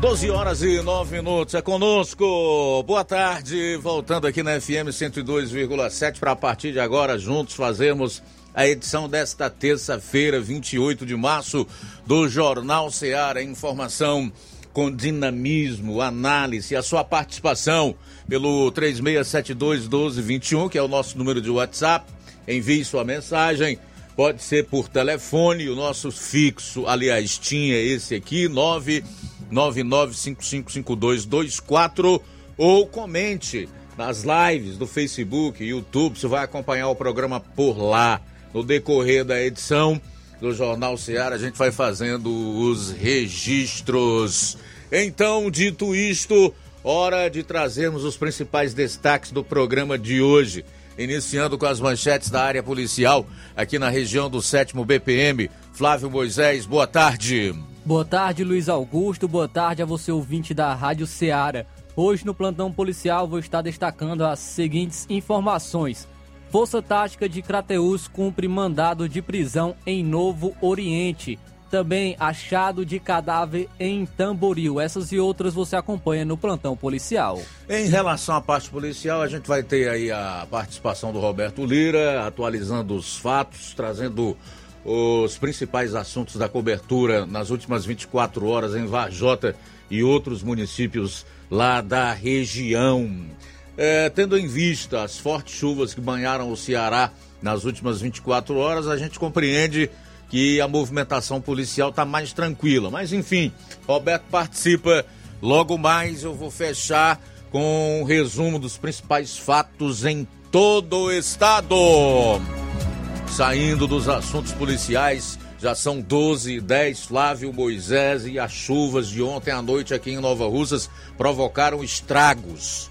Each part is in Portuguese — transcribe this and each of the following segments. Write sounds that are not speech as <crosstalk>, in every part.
12 horas e 9 minutos, é conosco. Boa tarde, voltando aqui na FM 102,7 para a partir de agora juntos fazermos a edição desta terça-feira, 28 de março, do Jornal Seara. Informação com dinamismo, análise, a sua participação pelo 36721221, que é o nosso número de WhatsApp. Envie sua mensagem. Pode ser por telefone, o nosso fixo, aliás, tinha esse aqui, 9 99555224 ou comente nas lives do Facebook, YouTube, você vai acompanhar o programa por lá. No decorrer da edição do Jornal Ceará, a gente vai fazendo os registros. Então, dito isto, hora de trazermos os principais destaques do programa de hoje. Iniciando com as manchetes da área policial aqui na região do 7 BPM. Flávio Moisés, boa tarde. Boa tarde, Luiz Augusto. Boa tarde a você, ouvinte da Rádio Ceará. Hoje, no plantão policial, vou estar destacando as seguintes informações. Força Tática de Crateus cumpre mandado de prisão em Novo Oriente. Também achado de cadáver em Tamboril. Essas e outras você acompanha no plantão policial. Em relação à parte policial, a gente vai ter aí a participação do Roberto Lira, atualizando os fatos, trazendo os principais assuntos da cobertura nas últimas 24 horas em Varjota e outros municípios lá da região. É, tendo em vista as fortes chuvas que banharam o Ceará nas últimas 24 horas, a gente compreende que a movimentação policial está mais tranquila. Mas enfim, Roberto participa. Logo mais eu vou fechar com um resumo dos principais fatos em todo o estado. Saindo dos assuntos policiais, já são 12 e 10. Flávio Moisés e as chuvas de ontem à noite aqui em Nova Russas provocaram estragos.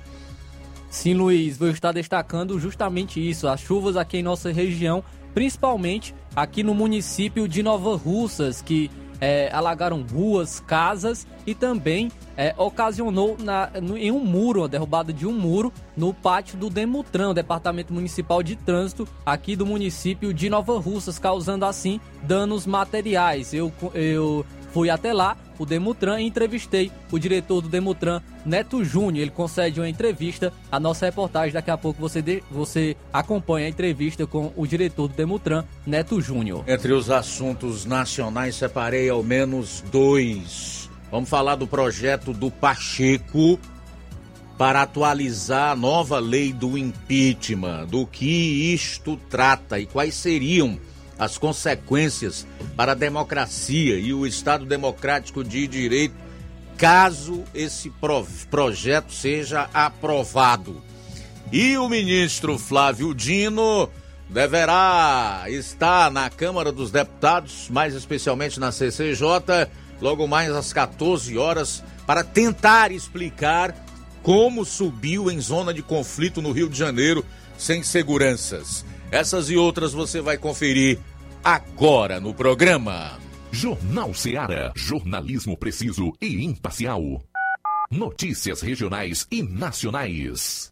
Sim, Luiz, vou estar destacando justamente isso. As chuvas aqui em nossa região, principalmente aqui no município de Nova Russas, que é, alagaram ruas, casas e também é, ocasionou na, no, em um muro, a derrubada de um muro no pátio do Demutran, Departamento Municipal de Trânsito, aqui do município de Nova Russas, causando assim danos materiais. Eu, eu fui até lá, o Demutran, e entrevistei o diretor do Demutran, Neto Júnior. Ele concede uma entrevista. A nossa reportagem, daqui a pouco você, de, você acompanha a entrevista com o diretor do Demutran, Neto Júnior. Entre os assuntos nacionais, separei ao menos dois Vamos falar do projeto do Pacheco para atualizar a nova lei do impeachment, do que isto trata e quais seriam as consequências para a democracia e o Estado democrático de direito caso esse pro projeto seja aprovado. E o ministro Flávio Dino deverá estar na Câmara dos Deputados, mais especialmente na CCJ, logo mais às 14 horas, para tentar explicar como subiu em zona de conflito no Rio de Janeiro sem seguranças. Essas e outras você vai conferir agora no programa. Jornal Seara. Jornalismo preciso e imparcial. Notícias regionais e nacionais.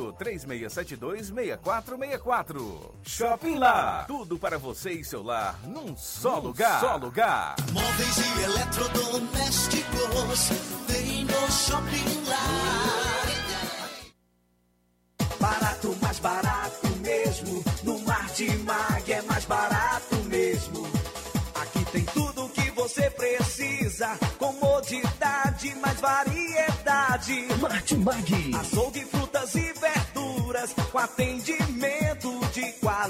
3672 6464. Shopping Lá. Tudo para você e seu lar num só num lugar. Só lugar. Móveis e eletrodomésticos. Vem no Shopping Lá. Barato, mais barato mesmo. No Mar de Mag é mais barato mesmo. Aqui tem tudo o que você precisa. Comodidade, mais variedade. Martimag. Açougue, frutas e verduras com atendimento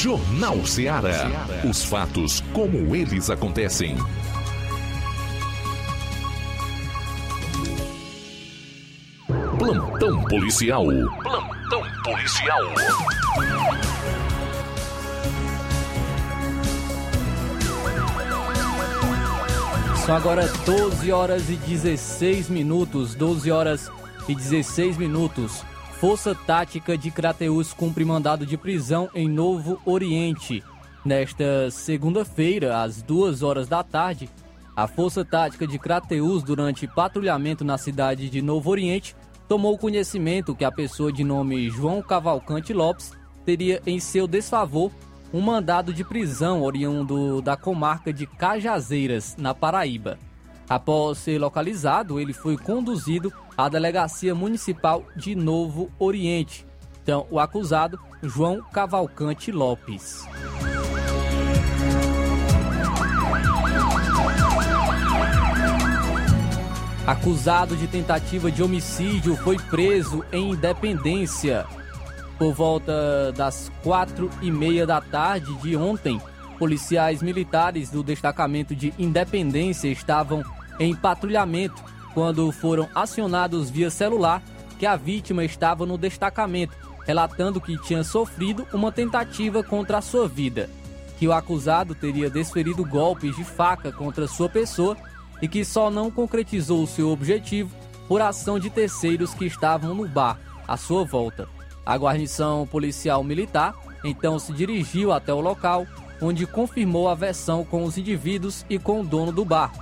Jornal Ceará. Os fatos como eles acontecem. Plantão policial. Plantão policial. São agora 12 horas e 16 minutos. 12 horas e 16 minutos. Força Tática de Crateus cumpre mandado de prisão em Novo Oriente. Nesta segunda-feira, às 2 horas da tarde, a Força Tática de Crateus, durante patrulhamento na cidade de Novo Oriente, tomou conhecimento que a pessoa de nome João Cavalcante Lopes teria em seu desfavor um mandado de prisão oriundo da comarca de Cajazeiras, na Paraíba. Após ser localizado, ele foi conduzido à Delegacia Municipal de Novo Oriente. Então, o acusado, João Cavalcante Lopes. Acusado de tentativa de homicídio, foi preso em Independência. Por volta das quatro e meia da tarde de ontem, policiais militares do destacamento de Independência estavam em patrulhamento quando foram acionados via celular que a vítima estava no destacamento, relatando que tinha sofrido uma tentativa contra a sua vida, que o acusado teria desferido golpes de faca contra sua pessoa e que só não concretizou seu objetivo por ação de terceiros que estavam no bar à sua volta. A guarnição policial militar então se dirigiu até o local, onde confirmou a versão com os indivíduos e com o dono do bar.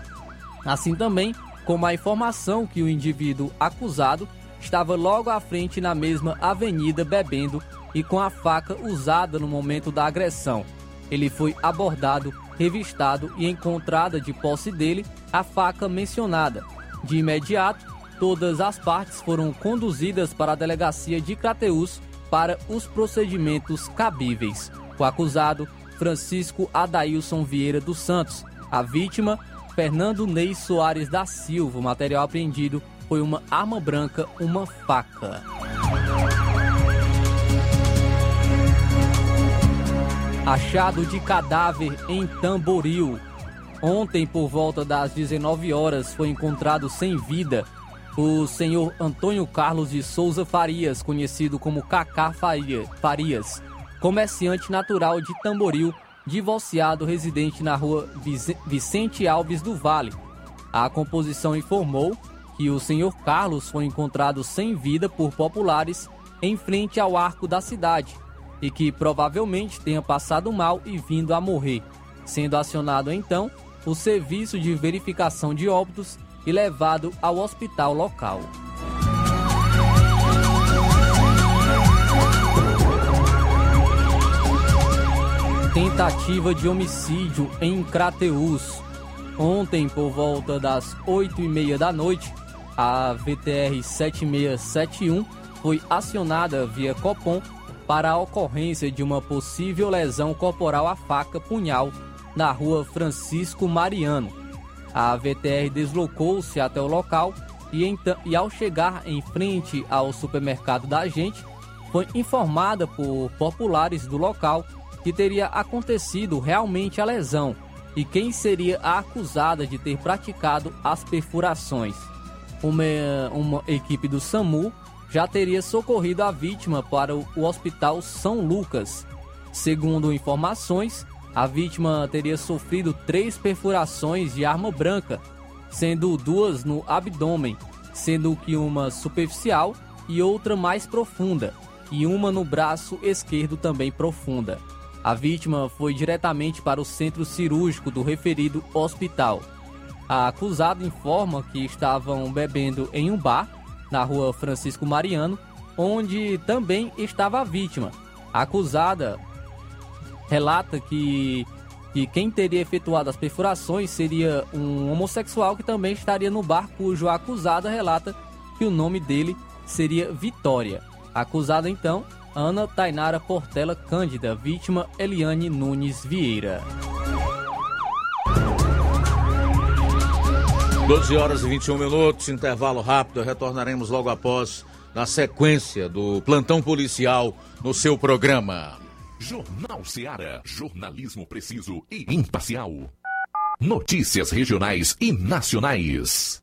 Assim também como a informação que o indivíduo acusado estava logo à frente na mesma avenida bebendo e com a faca usada no momento da agressão. Ele foi abordado, revistado e encontrada de posse dele a faca mencionada. De imediato, todas as partes foram conduzidas para a delegacia de Crateus para os procedimentos cabíveis. O acusado, Francisco Adailson Vieira dos Santos, a vítima, Fernando Ney Soares da Silva. O material apreendido foi uma arma branca, uma faca. Achado de cadáver em Tamboril. Ontem, por volta das 19 horas, foi encontrado sem vida o senhor Antônio Carlos de Souza Farias, conhecido como Cacá Farias, comerciante natural de Tamboril, divorciado residente na rua Vicente Alves do Vale. A composição informou que o senhor Carlos foi encontrado sem vida por populares em frente ao arco da cidade e que provavelmente tenha passado mal e vindo a morrer, sendo acionado então o serviço de verificação de óbitos e levado ao hospital local. Tentativa de homicídio em Crateus. Ontem, por volta das 8 e meia da noite, a VTR 7671 foi acionada via Copom para a ocorrência de uma possível lesão corporal à faca punhal na rua Francisco Mariano. A VTR deslocou-se até o local e, então, e ao chegar em frente ao supermercado da agente, foi informada por populares do local que teria acontecido realmente a lesão e quem seria a acusada de ter praticado as perfurações. Uma, uma equipe do SAMU já teria socorrido a vítima para o Hospital São Lucas. Segundo informações, a vítima teria sofrido três perfurações de arma branca, sendo duas no abdômen, sendo que uma superficial e outra mais profunda, e uma no braço esquerdo também profunda. A vítima foi diretamente para o centro cirúrgico do referido hospital. A acusada informa que estavam bebendo em um bar na rua Francisco Mariano, onde também estava a vítima. A acusada relata que, que quem teria efetuado as perfurações seria um homossexual que também estaria no bar, cujo acusada relata que o nome dele seria Vitória. Acusada então, Ana Tainara Portela Cândida, vítima Eliane Nunes Vieira. 12 horas e 21 minutos, intervalo rápido, retornaremos logo após, na sequência do plantão policial no seu programa. Jornal Seara. Jornalismo preciso e imparcial. Notícias regionais e nacionais.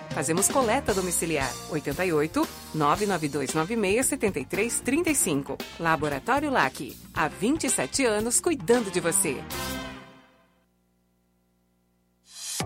Fazemos coleta domiciliar 88 99296 7335. Laboratório LAC. Há 27 anos cuidando de você.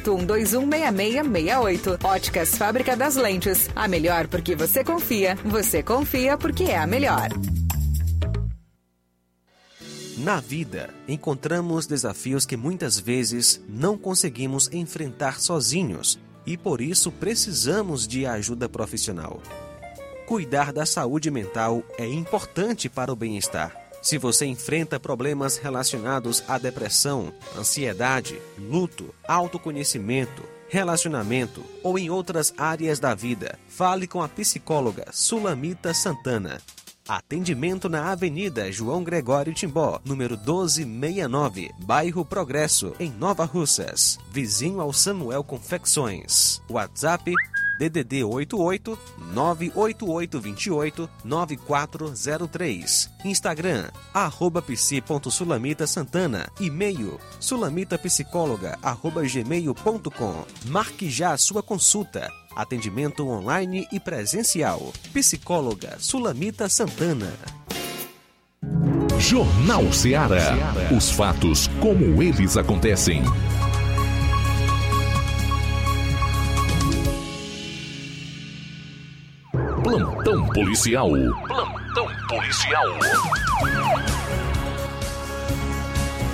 81216668. Óticas Fábrica das Lentes. A melhor porque você confia. Você confia porque é a melhor. Na vida, encontramos desafios que muitas vezes não conseguimos enfrentar sozinhos e por isso precisamos de ajuda profissional. Cuidar da saúde mental é importante para o bem-estar Se você enfrenta problemas relacionados à depressão, ansiedade, luto, autoconhecimento, relacionamento ou em outras áreas da vida, fale com a psicóloga Sulamita Santana. Atendimento na Avenida João Gregório Timbó, número 1269, bairro Progresso, em Nova Russas, vizinho ao Samuel Confecções. WhatsApp DDD 88 98828 9403. Instagram, arroba psi.sulamita Santana. E-mail, sulamitapsicóloga, arroba gmail.com. Marque já a sua consulta. Atendimento online e presencial. Psicóloga Sulamita Santana. Jornal Ceará. Os fatos como eles acontecem. Plantão policial. Plantão policial.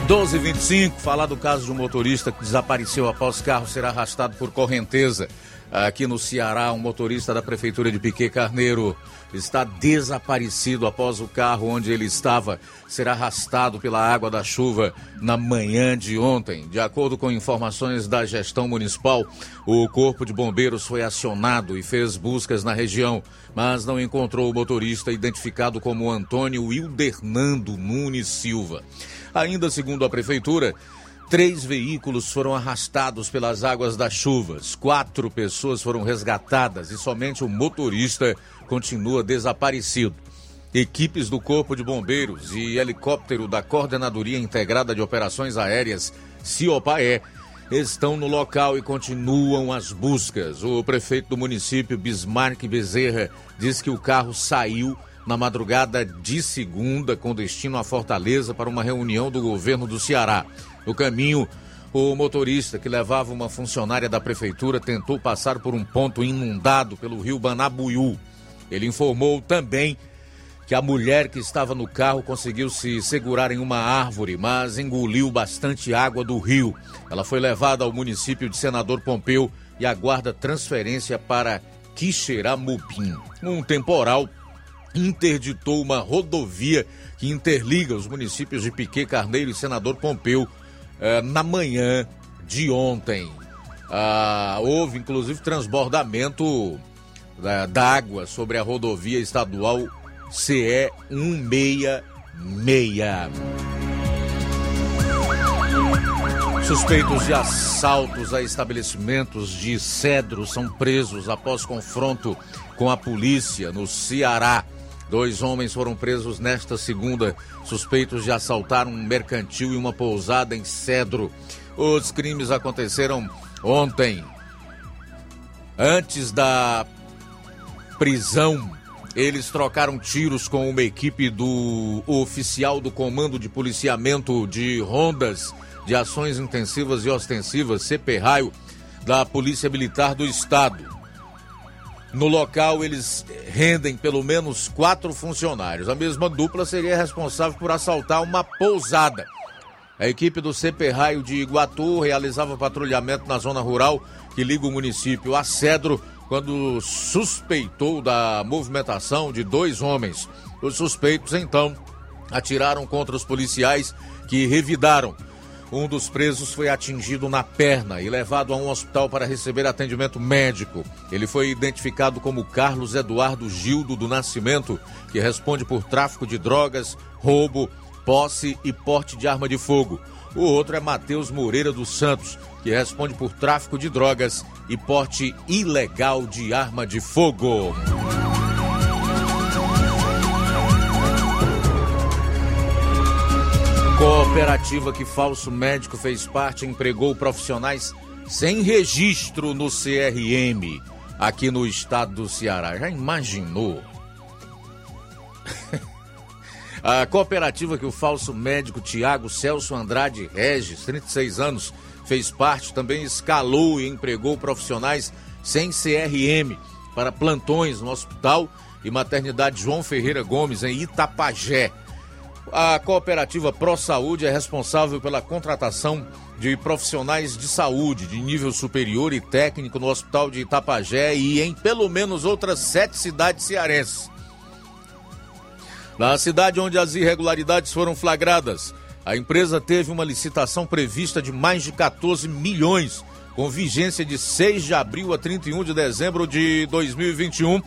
1225, falar do caso de um motorista que desapareceu após carro ser arrastado por correnteza. Aqui no Ceará, um motorista da prefeitura de Piquet Carneiro está desaparecido após o carro onde ele estava ser arrastado pela água da chuva na manhã de ontem. De acordo com informações da gestão municipal, o Corpo de Bombeiros foi acionado e fez buscas na região, mas não encontrou o motorista identificado como Antônio Hildernando Nunes Silva. Ainda segundo a prefeitura, Três veículos foram arrastados pelas águas das chuvas. Quatro pessoas foram resgatadas e somente o motorista continua desaparecido. Equipes do Corpo de Bombeiros e helicóptero da Coordenadoria Integrada de Operações Aéreas, CIOPAE, estão no local e continuam as buscas. O prefeito do município, Bismarck Bezerra, diz que o carro saiu na madrugada de segunda com destino à Fortaleza para uma reunião do governo do Ceará. No caminho, o motorista que levava uma funcionária da prefeitura tentou passar por um ponto inundado pelo rio Banabuiú. Ele informou também que a mulher que estava no carro conseguiu se segurar em uma árvore, mas engoliu bastante água do rio. Ela foi levada ao município de Senador Pompeu e aguarda transferência para Quixeramobim. Um temporal interditou uma rodovia que interliga os municípios de Piquet Carneiro e Senador Pompeu eh, na manhã de ontem. Ah, houve inclusive transbordamento d'água sobre a rodovia estadual CE 166. Suspeitos de assaltos a estabelecimentos de Cedro são presos após confronto com a polícia no Ceará. Dois homens foram presos nesta segunda, suspeitos de assaltar um mercantil e uma pousada em Cedro. Os crimes aconteceram ontem. Antes da prisão, eles trocaram tiros com uma equipe do oficial do Comando de Policiamento de Rondas de Ações Intensivas e Ostensivas, CP Raio, da Polícia Militar do Estado. No local, eles rendem pelo menos quatro funcionários. A mesma dupla seria responsável por assaltar uma pousada. A equipe do CP Raio de Iguatu realizava patrulhamento na zona rural que liga o município a Cedro quando suspeitou da movimentação de dois homens. Os suspeitos, então, atiraram contra os policiais que revidaram um dos presos foi atingido na perna e levado a um hospital para receber atendimento médico. Ele foi identificado como Carlos Eduardo Gildo do Nascimento, que responde por tráfico de drogas, roubo, posse e porte de arma de fogo. O outro é Matheus Moreira dos Santos, que responde por tráfico de drogas e porte ilegal de arma de fogo. Cooperativa que falso médico fez parte empregou profissionais sem registro no CRM aqui no estado do Ceará. Já imaginou? <laughs> A cooperativa que o falso médico Tiago Celso Andrade Regis, 36 anos, fez parte, também escalou e empregou profissionais sem CRM para plantões no hospital e maternidade João Ferreira Gomes, em Itapajé. A cooperativa Pro Saúde é responsável pela contratação de profissionais de saúde de nível superior e técnico no Hospital de Itapajé e em pelo menos outras sete cidades cearenses. Na cidade onde as irregularidades foram flagradas, a empresa teve uma licitação prevista de mais de 14 milhões, com vigência de 6 de abril a 31 de dezembro de 2021,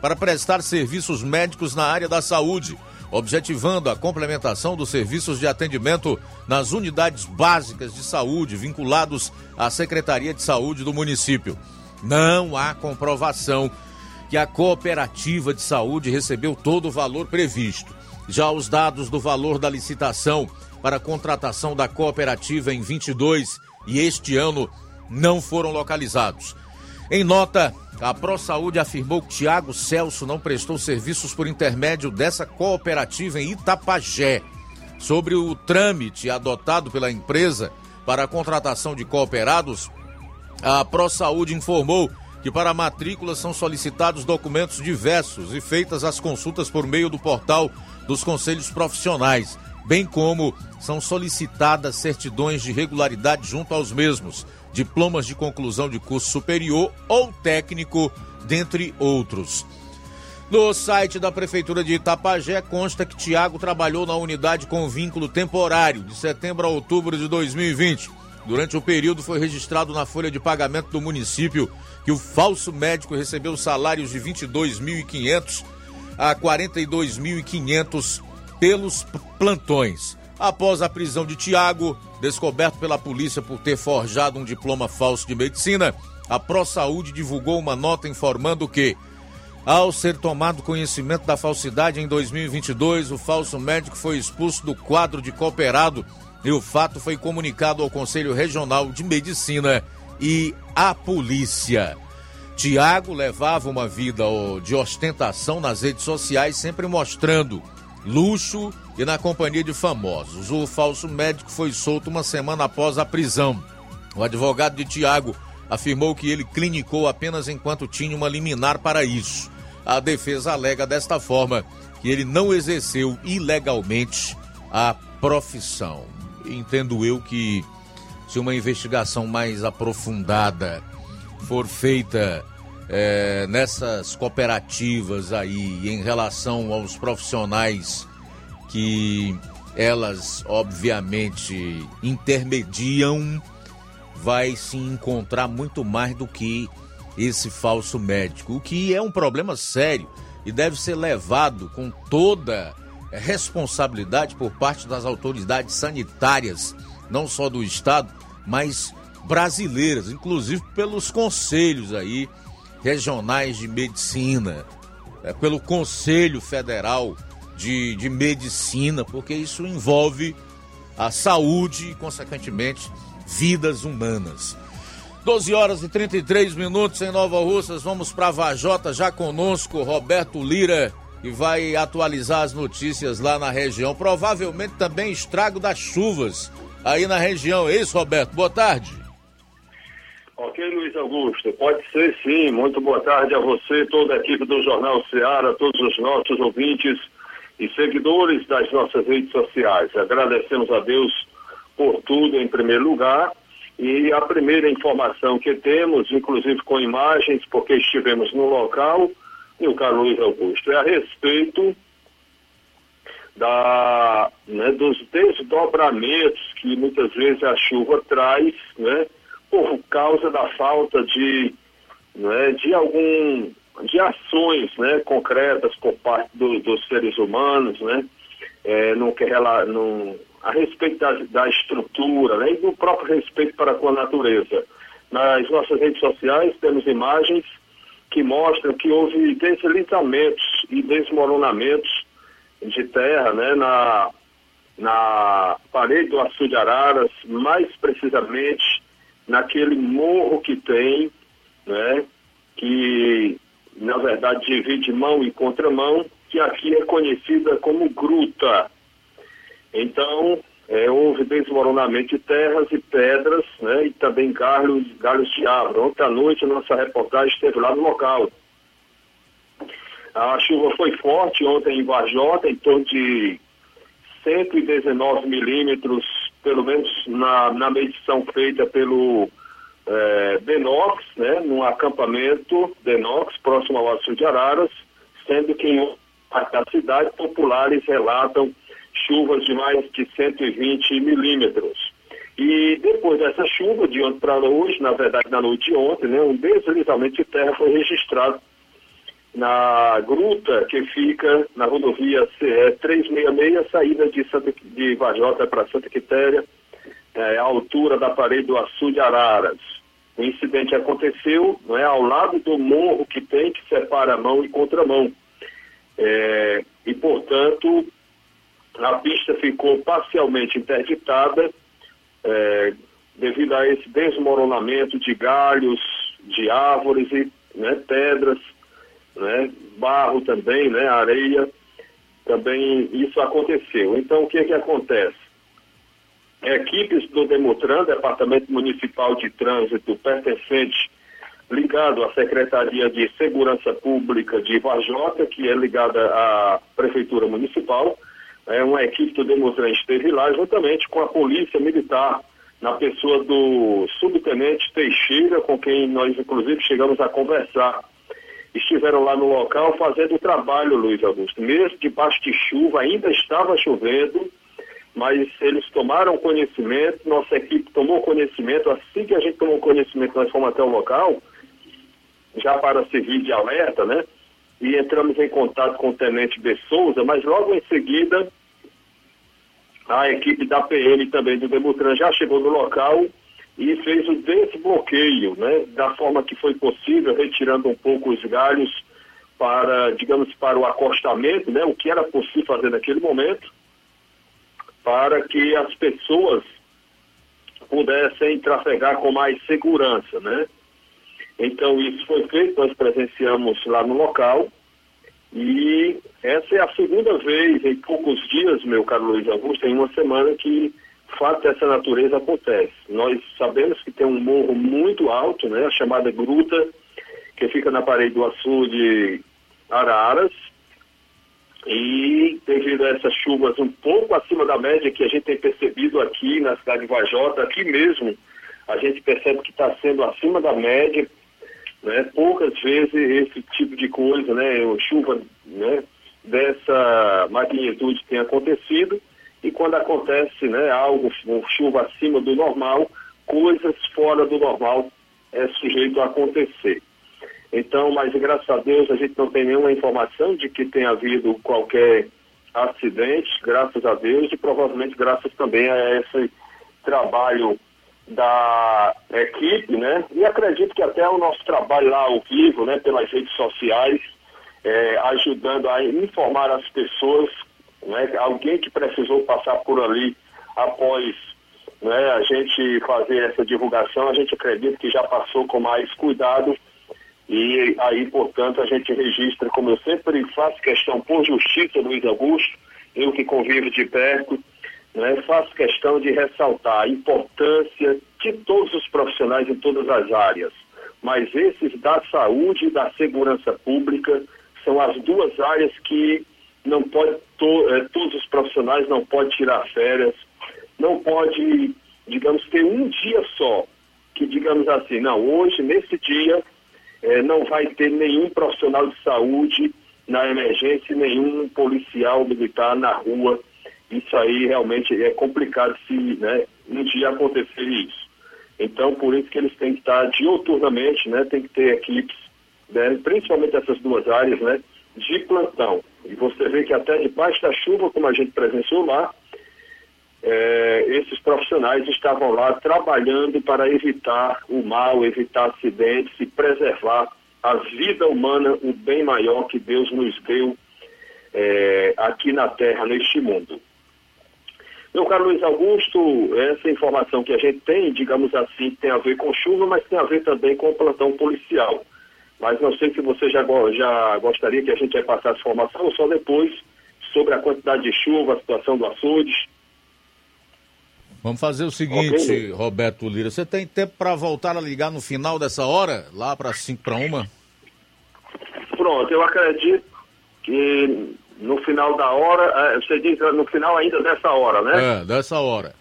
para prestar serviços médicos na área da saúde, objetivando a complementação dos serviços de atendimento nas unidades básicas de saúde vinculados à Secretaria de Saúde do município. Não há comprovação que a cooperativa de saúde recebeu todo o valor previsto. Já os dados do valor da licitação para a contratação da cooperativa em 22 e este ano não foram localizados. Em nota, a ProSaúde afirmou que Tiago Celso não prestou serviços por intermédio dessa cooperativa em Itapajé. Sobre o trâmite adotado pela empresa para a contratação de cooperados, a ProSaúde informou que para a matrícula são solicitados documentos diversos e feitas as consultas por meio do portal dos conselhos profissionais, bem como são solicitadas certidões de regularidade junto aos mesmos, diplomas de conclusão de curso superior ou técnico, dentre outros. No site da Prefeitura de Itapajé consta que Tiago trabalhou na unidade com vínculo temporário de setembro a outubro de 2020. Durante o período foi registrado na folha de pagamento do município que o falso médico recebeu salários de 22.500 a 42.500 pelos plantões. Após a prisão de Tiago, descoberto pela polícia por ter forjado um diploma falso de medicina, a ProSaúde divulgou uma nota informando que, ao ser tomado conhecimento da falsidade em 2022, o falso médico foi expulso do quadro de cooperado e o fato foi comunicado ao Conselho Regional de Medicina e à polícia. Tiago levava uma vida de ostentação nas redes sociais, sempre mostrando luxo e na companhia de famosos. O falso médico foi solto uma semana após a prisão. O advogado de Tiago afirmou que ele clinicou apenas enquanto tinha uma liminar para isso. A defesa alega desta forma que ele não exerceu ilegalmente a profissão. Entendo eu que se uma investigação mais aprofundada for feita é, nessas cooperativas aí em relação aos profissionais que elas obviamente intermediam, vai se encontrar muito mais do que esse falso médico, o que é um problema sério e deve ser levado com toda responsabilidade por parte das autoridades sanitárias, não só do estado, mas brasileiras, inclusive pelos conselhos aí regionais de medicina, é, pelo Conselho Federal de, de Medicina, porque isso envolve a saúde e, consequentemente, vidas humanas. 12 horas e 33 minutos em Nova Russas, vamos para Vajota, já conosco Roberto Lira, que vai atualizar as notícias lá na região. Provavelmente também estrago das chuvas aí na região. É isso, Roberto? Boa tarde. Ok, Luiz Augusto, pode ser sim. Muito boa tarde a você, toda a equipe do Jornal Ceará, todos os nossos ouvintes e seguidores das nossas redes sociais. Agradecemos a Deus por tudo em primeiro lugar. E a primeira informação que temos, inclusive com imagens, porque estivemos no local, e o Carlos Luiz Augusto, é a respeito da, né, dos desdobramentos que muitas vezes a chuva traz, né, por causa da falta de, né, de algum de ações né, concretas por parte do, dos seres humanos, né, é, no que no, a respeito da, da estrutura né, e do próprio respeito para com a natureza. Nas nossas redes sociais temos imagens que mostram que houve deslizamentos e desmoronamentos de terra né, na, na parede do Açu de Araras, mais precisamente naquele morro que tem, né, que na verdade divide mão e contramão, que aqui é conhecida como gruta. Então, é, houve desmoronamento de terras e pedras, né, e também galhos, galhos de árvore. Ontem à noite, nossa reportagem esteve lá no local. A chuva foi forte ontem em Vajota, em torno de 119 milímetros, pelo menos na, na medição feita pelo é, Denox, né, num acampamento Denox, próximo ao Açu de Araras, sendo que em parte da cidade, populares relatam chuvas de mais de 120 milímetros. E depois dessa chuva, de ontem para hoje, na verdade na noite de ontem, né, um deslizamento de terra foi registrado na gruta que fica na rodovia CE 366, saída de, Santa, de Vajota para Santa Quitéria, é, à altura da parede do Açu de Araras. O incidente aconteceu não é, ao lado do morro que tem que separa mão e contramão. É, e, portanto, a pista ficou parcialmente interditada é, devido a esse desmoronamento de galhos, de árvores e né, pedras, né, barro também, né, areia. Também isso aconteceu. Então, o que, que acontece? Equipes do Demutran, Departamento Municipal de Trânsito, pertencente ligado à Secretaria de Segurança Pública de Vajota, que é ligada à Prefeitura Municipal. É uma equipe do Demutran esteve lá juntamente com a Polícia Militar, na pessoa do subtenente Teixeira, com quem nós inclusive chegamos a conversar. Estiveram lá no local fazendo o trabalho, Luiz Augusto. Mesmo debaixo de chuva, ainda estava chovendo, mas eles tomaram conhecimento, nossa equipe tomou conhecimento. Assim que a gente tomou conhecimento, nós fomos até o local já para servir de alerta, né? E entramos em contato com o Tenente B. Souza, mas logo em seguida a equipe da PM também do Demutran já chegou no local e fez o desbloqueio, né? Da forma que foi possível, retirando um pouco os galhos para, digamos, para o acostamento, né? O que era possível fazer naquele momento, para que as pessoas pudessem trafegar com mais segurança, né? Então, isso foi feito, nós presenciamos lá no local. E essa é a segunda vez em poucos dias, meu caro Luiz Augusto, em uma semana que fato dessa natureza acontece. Nós sabemos que tem um morro muito alto, né, a chamada gruta, que fica na parede do açude de Araras. E devido a essas chuvas um pouco acima da média que a gente tem percebido aqui na cidade de Vajota, aqui mesmo, a gente percebe que está sendo acima da média, né? Poucas vezes esse tipo de coisa, né? Chuva né? dessa magnitude tem acontecido e quando acontece né, algo, chuva acima do normal, coisas fora do normal é sujeito a acontecer. Então, mas graças a Deus a gente não tem nenhuma informação de que tenha havido qualquer acidente, graças a Deus, e provavelmente graças também a esse trabalho da equipe, né? E acredito que até o nosso trabalho lá ao vivo, né, pelas redes sociais, é, ajudando a informar as pessoas, né? Alguém que precisou passar por ali após né, a gente fazer essa divulgação, a gente acredita que já passou com mais cuidado e aí, portanto, a gente registra, como eu sempre faço questão por justiça, Luiz Augusto, eu que convivo de perto, né, faço questão de ressaltar a importância de todos os profissionais em todas as áreas, mas esses da saúde e da segurança pública são as duas áreas que não pode to, eh, todos os profissionais não podem tirar férias, não pode, digamos, ter um dia só que digamos assim, não, hoje nesse dia eh, não vai ter nenhum profissional de saúde na emergência, nenhum policial militar na rua isso aí realmente é complicado se né, um dia acontecer isso. Então, por isso que eles têm que estar dioturnamente, né, tem que ter equipes, né, principalmente essas duas áreas, né, de plantão. E você vê que até debaixo da chuva, como a gente presenciou lá, é, esses profissionais estavam lá trabalhando para evitar o mal, evitar acidentes e preservar a vida humana, o bem maior que Deus nos deu é, aqui na Terra, neste mundo. Meu caro Luiz Augusto, essa informação que a gente tem, digamos assim, tem a ver com chuva, mas tem a ver também com o plantão policial. Mas não sei se você já, já gostaria que a gente repassasse informação ou só depois sobre a quantidade de chuva, a situação do açude. Vamos fazer o seguinte, okay. Roberto Lira. Você tem tempo para voltar a ligar no final dessa hora, lá para 5 para uma? Pronto, eu acredito que no final da hora, é, você diz no final ainda dessa hora, né? É, dessa hora.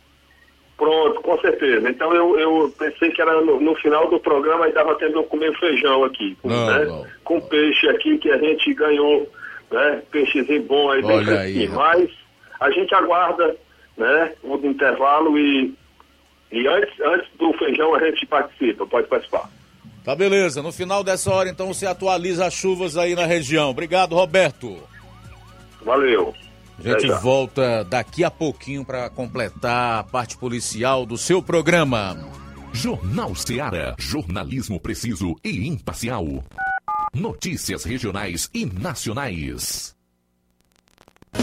Pronto, com certeza. Então eu, eu pensei que era no, no final do programa e estava tendo comer feijão aqui, com, não, né? não. com peixe aqui que a gente ganhou né? Peixezinho bom aí, bem Olha aí, fresquinho. rapaz. Mas a gente aguarda, né? O intervalo e, e antes, antes do feijão a gente participa, pode participar. Tá beleza. No final dessa hora, então, se atualiza as chuvas aí na região. Obrigado, Roberto. Valeu. A gente já. volta daqui a pouquinho para completar a parte policial do seu programa. Jornal Seara. Jornalismo preciso e imparcial. Notícias regionais e nacionais.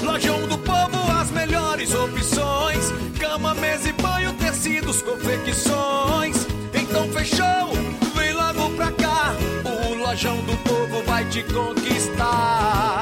Lojão do Povo, as melhores opções: cama, mesa e banho, tecidos, confecções. Então fechou, vem logo pra cá. O Lojão do Povo vai te conquistar.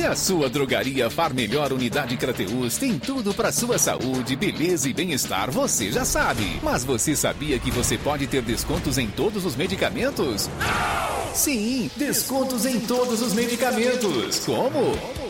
Que a sua drogaria Far Melhor Unidade Crateus tem tudo para sua saúde, beleza e bem-estar, você já sabe. Mas você sabia que você pode ter descontos em todos os medicamentos? Sim, descontos em todos os medicamentos. Como?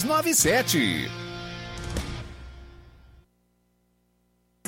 397.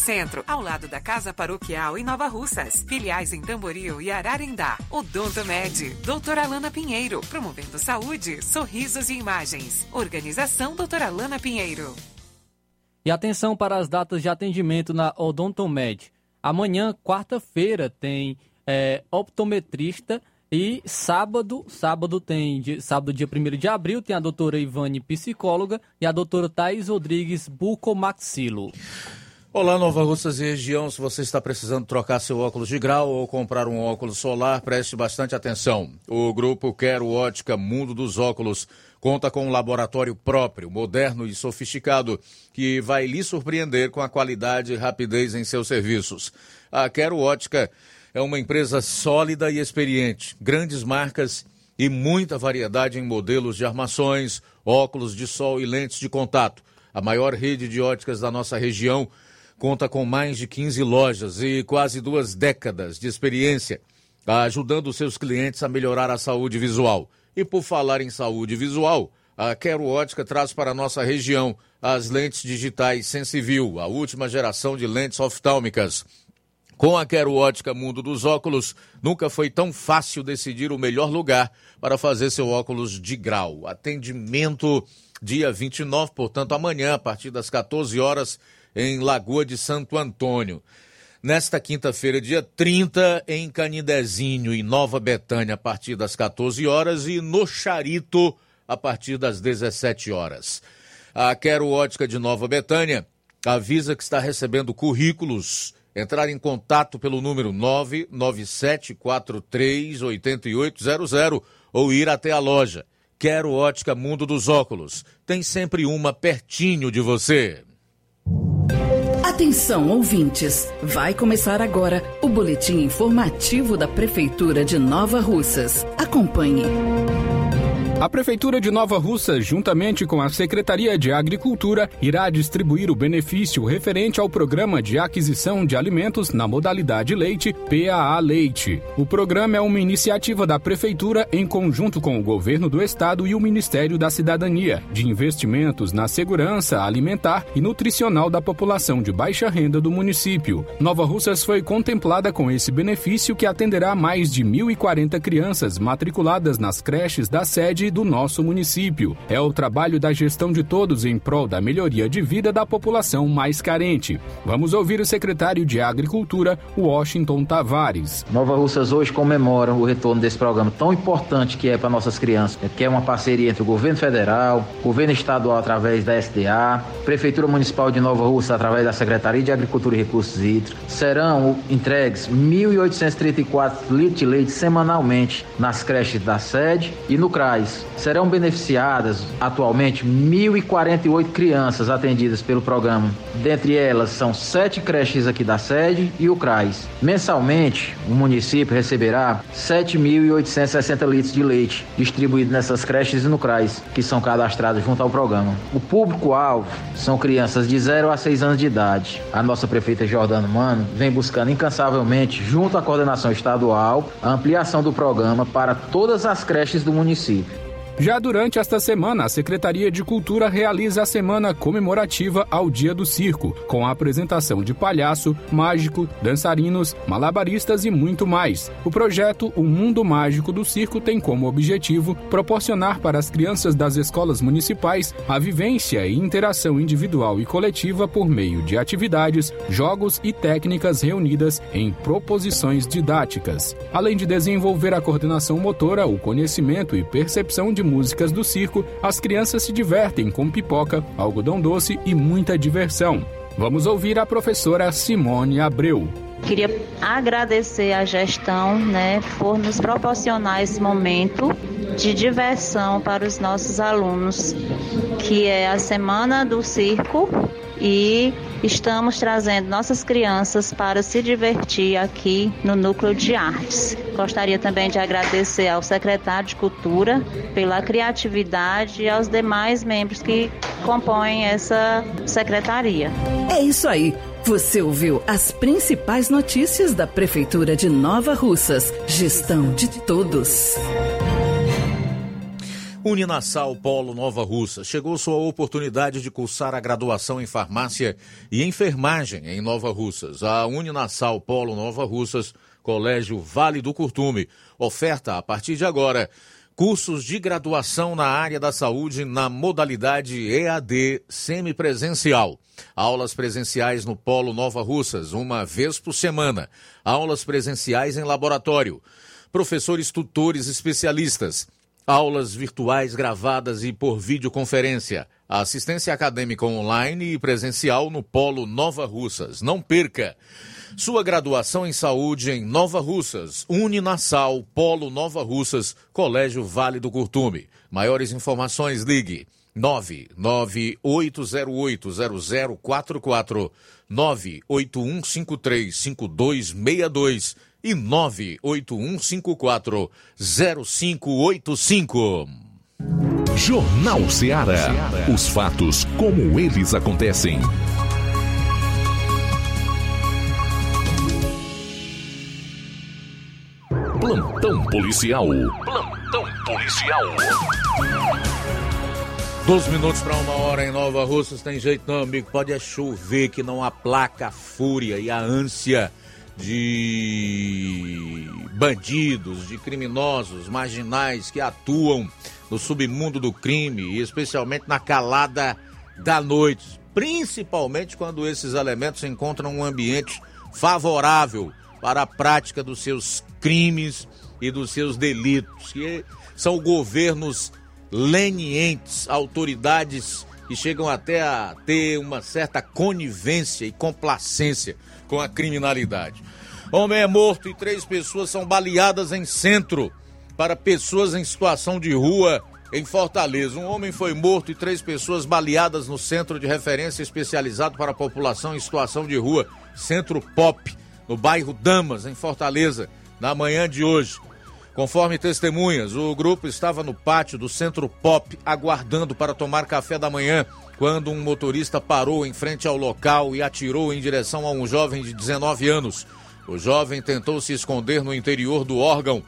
Centro, ao lado da Casa Paroquial em Nova Russas. Filiais em Tamboril e Ararendá. Odonto Med, doutora Alana Pinheiro, promovendo saúde, sorrisos e imagens. Organização doutora Alana Pinheiro. E atenção para as datas de atendimento na Odontomed. Amanhã, quarta-feira, tem é, optometrista e sábado, sábado tem, sábado dia 1 de abril, tem a doutora Ivane, psicóloga, e a doutora Thais Rodrigues, bucomaxilo. Olá, Nova Russas e região. Se você está precisando trocar seu óculos de grau ou comprar um óculos solar, preste bastante atenção. O grupo Quero Ótica Mundo dos Óculos conta com um laboratório próprio, moderno e sofisticado, que vai lhe surpreender com a qualidade e rapidez em seus serviços. A Quero Ótica é uma empresa sólida e experiente, grandes marcas e muita variedade em modelos de armações, óculos de sol e lentes de contato. A maior rede de óticas da nossa região conta com mais de 15 lojas e quase duas décadas de experiência, ajudando seus clientes a melhorar a saúde visual. E por falar em saúde visual, a Quero Ótica traz para a nossa região as lentes digitais Sensiview, a última geração de lentes oftálmicas. Com a Quero Ótica Mundo dos Óculos, nunca foi tão fácil decidir o melhor lugar para fazer seu óculos de grau. Atendimento dia 29, portanto, amanhã, a partir das 14 horas, em Lagoa de Santo Antônio. Nesta quinta-feira, dia 30, em Canindezinho, em Nova Betânia, a partir das 14 horas, e no Charito, a partir das 17 horas. A Quero Ótica de Nova Betânia avisa que está recebendo currículos. Entrar em contato pelo número 997438800 ou ir até a loja. Quero Ótica Mundo dos Óculos. Tem sempre uma pertinho de você. Atenção, ouvintes! Vai começar agora o boletim informativo da Prefeitura de Nova Russas. Acompanhe. A Prefeitura de Nova Russa, juntamente com a Secretaria de Agricultura, irá distribuir o benefício referente ao Programa de Aquisição de Alimentos na modalidade leite, PAA Leite. O programa é uma iniciativa da Prefeitura em conjunto com o Governo do Estado e o Ministério da Cidadania, de investimentos na segurança alimentar e nutricional da população de baixa renda do município. Nova Russas foi contemplada com esse benefício que atenderá mais de 1.040 crianças matriculadas nas creches da sede do nosso município. É o trabalho da gestão de todos em prol da melhoria de vida da população mais carente. Vamos ouvir o secretário de Agricultura, Washington Tavares. Nova Russas hoje comemora o retorno desse programa tão importante que é para nossas crianças, que é uma parceria entre o governo federal, governo estadual através da SDA, Prefeitura Municipal de Nova Russa através da Secretaria de Agricultura e Recursos Hídricos. Serão entregues 1.834 litros de leite semanalmente nas creches da sede e no CRAS. Serão beneficiadas atualmente 1.048 crianças atendidas pelo programa. Dentre elas são sete creches aqui da sede e o CRAS. Mensalmente, o município receberá 7.860 litros de leite distribuído nessas creches e no CRAS, que são cadastrados junto ao programa. O público-alvo são crianças de 0 a 6 anos de idade. A nossa prefeita Jordana Mano vem buscando incansavelmente, junto à coordenação estadual, a ampliação do programa para todas as creches do município. Já durante esta semana, a Secretaria de Cultura realiza a semana comemorativa ao Dia do Circo, com a apresentação de palhaço, mágico, dançarinos, malabaristas e muito mais. O projeto O Mundo Mágico do Circo tem como objetivo proporcionar para as crianças das escolas municipais a vivência e interação individual e coletiva por meio de atividades, jogos e técnicas reunidas em proposições didáticas, além de desenvolver a coordenação motora, o conhecimento e percepção de músicas do circo, as crianças se divertem com pipoca, algodão doce e muita diversão. Vamos ouvir a professora Simone Abreu. Queria agradecer à gestão, né, por nos proporcionar esse momento de diversão para os nossos alunos, que é a Semana do Circo e estamos trazendo nossas crianças para se divertir aqui no Núcleo de Artes. Gostaria também de agradecer ao secretário de Cultura pela criatividade e aos demais membros que compõem essa secretaria. É isso aí. Você ouviu as principais notícias da Prefeitura de Nova Russas. Gestão de todos. Uninassal Polo Nova Russa. Chegou sua oportunidade de cursar a graduação em farmácia e enfermagem em Nova Russas. A Uninassal Polo Nova Russas, Colégio Vale do Curtume, oferta a partir de agora cursos de graduação na área da saúde na modalidade EAD semipresencial. Aulas presenciais no Polo Nova Russas, uma vez por semana. Aulas presenciais em laboratório. Professores tutores especialistas aulas virtuais gravadas e por videoconferência, assistência acadêmica online e presencial no Polo Nova Russas. Não perca! Sua graduação em saúde em Nova Russas, Uninassal, Polo Nova Russas, Colégio Vale do Curtume. Maiores informações, ligue 998080044, 981535262 e 981540585. Jornal Ceará. Os fatos como eles acontecem. Plantão policial. Plantão policial. 12 minutos para uma hora em Nova Russas. Tem jeito não, amigo. Pode é chover que não aplaca a fúria e a ânsia de bandidos, de criminosos, marginais que atuam no submundo do crime especialmente na calada da noite, principalmente quando esses elementos encontram um ambiente favorável para a prática dos seus crimes e dos seus delitos, que são governos lenientes, autoridades que chegam até a ter uma certa conivência e complacência com a criminalidade. Homem é morto e três pessoas são baleadas em centro para pessoas em situação de rua em Fortaleza. Um homem foi morto e três pessoas baleadas no centro de referência especializado para a população em situação de rua, Centro Pop, no bairro Damas, em Fortaleza, na manhã de hoje. Conforme testemunhas, o grupo estava no pátio do Centro Pop aguardando para tomar café da manhã quando um motorista parou em frente ao local e atirou em direção a um jovem de 19 anos. O jovem tentou se esconder no interior do órgão,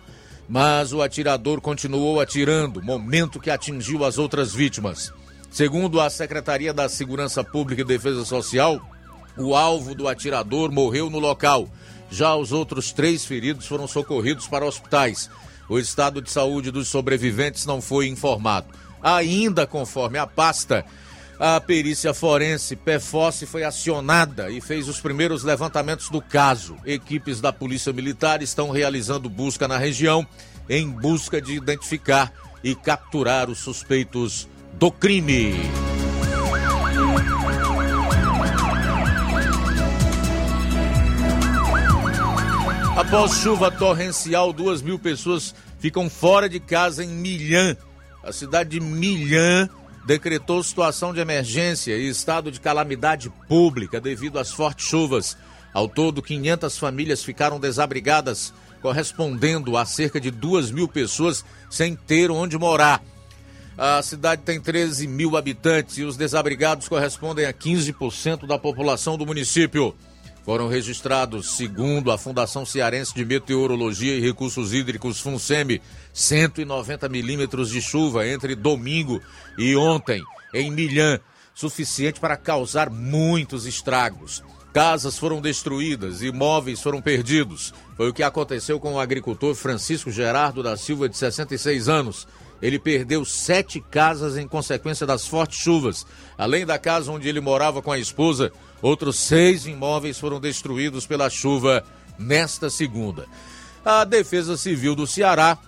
mas o atirador continuou atirando, momento que atingiu as outras vítimas. Segundo a Secretaria da Segurança Pública e Defesa Social, o alvo do atirador morreu no local. Já os outros três feridos foram socorridos para hospitais. O estado de saúde dos sobreviventes não foi informado. Ainda conforme a pasta, a perícia forense PFOS foi acionada e fez os primeiros levantamentos do caso. Equipes da Polícia Militar estão realizando busca na região em busca de identificar e capturar os suspeitos do crime. Após chuva torrencial, duas mil pessoas ficam fora de casa em Milhã. A cidade de Milhã decretou situação de emergência e estado de calamidade pública devido às fortes chuvas. Ao todo, 500 famílias ficaram desabrigadas, correspondendo a cerca de duas mil pessoas sem ter onde morar. A cidade tem 13 mil habitantes e os desabrigados correspondem a 15% da população do município. Foram registrados, segundo a Fundação Cearense de Meteorologia e Recursos Hídricos, FUNSEMI, 190 milímetros de chuva entre domingo e ontem, em Milhã, suficiente para causar muitos estragos. Casas foram destruídas, imóveis foram perdidos. Foi o que aconteceu com o agricultor Francisco Gerardo da Silva, de 66 anos. Ele perdeu sete casas em consequência das fortes chuvas. Além da casa onde ele morava com a esposa, outros seis imóveis foram destruídos pela chuva nesta segunda. A Defesa Civil do Ceará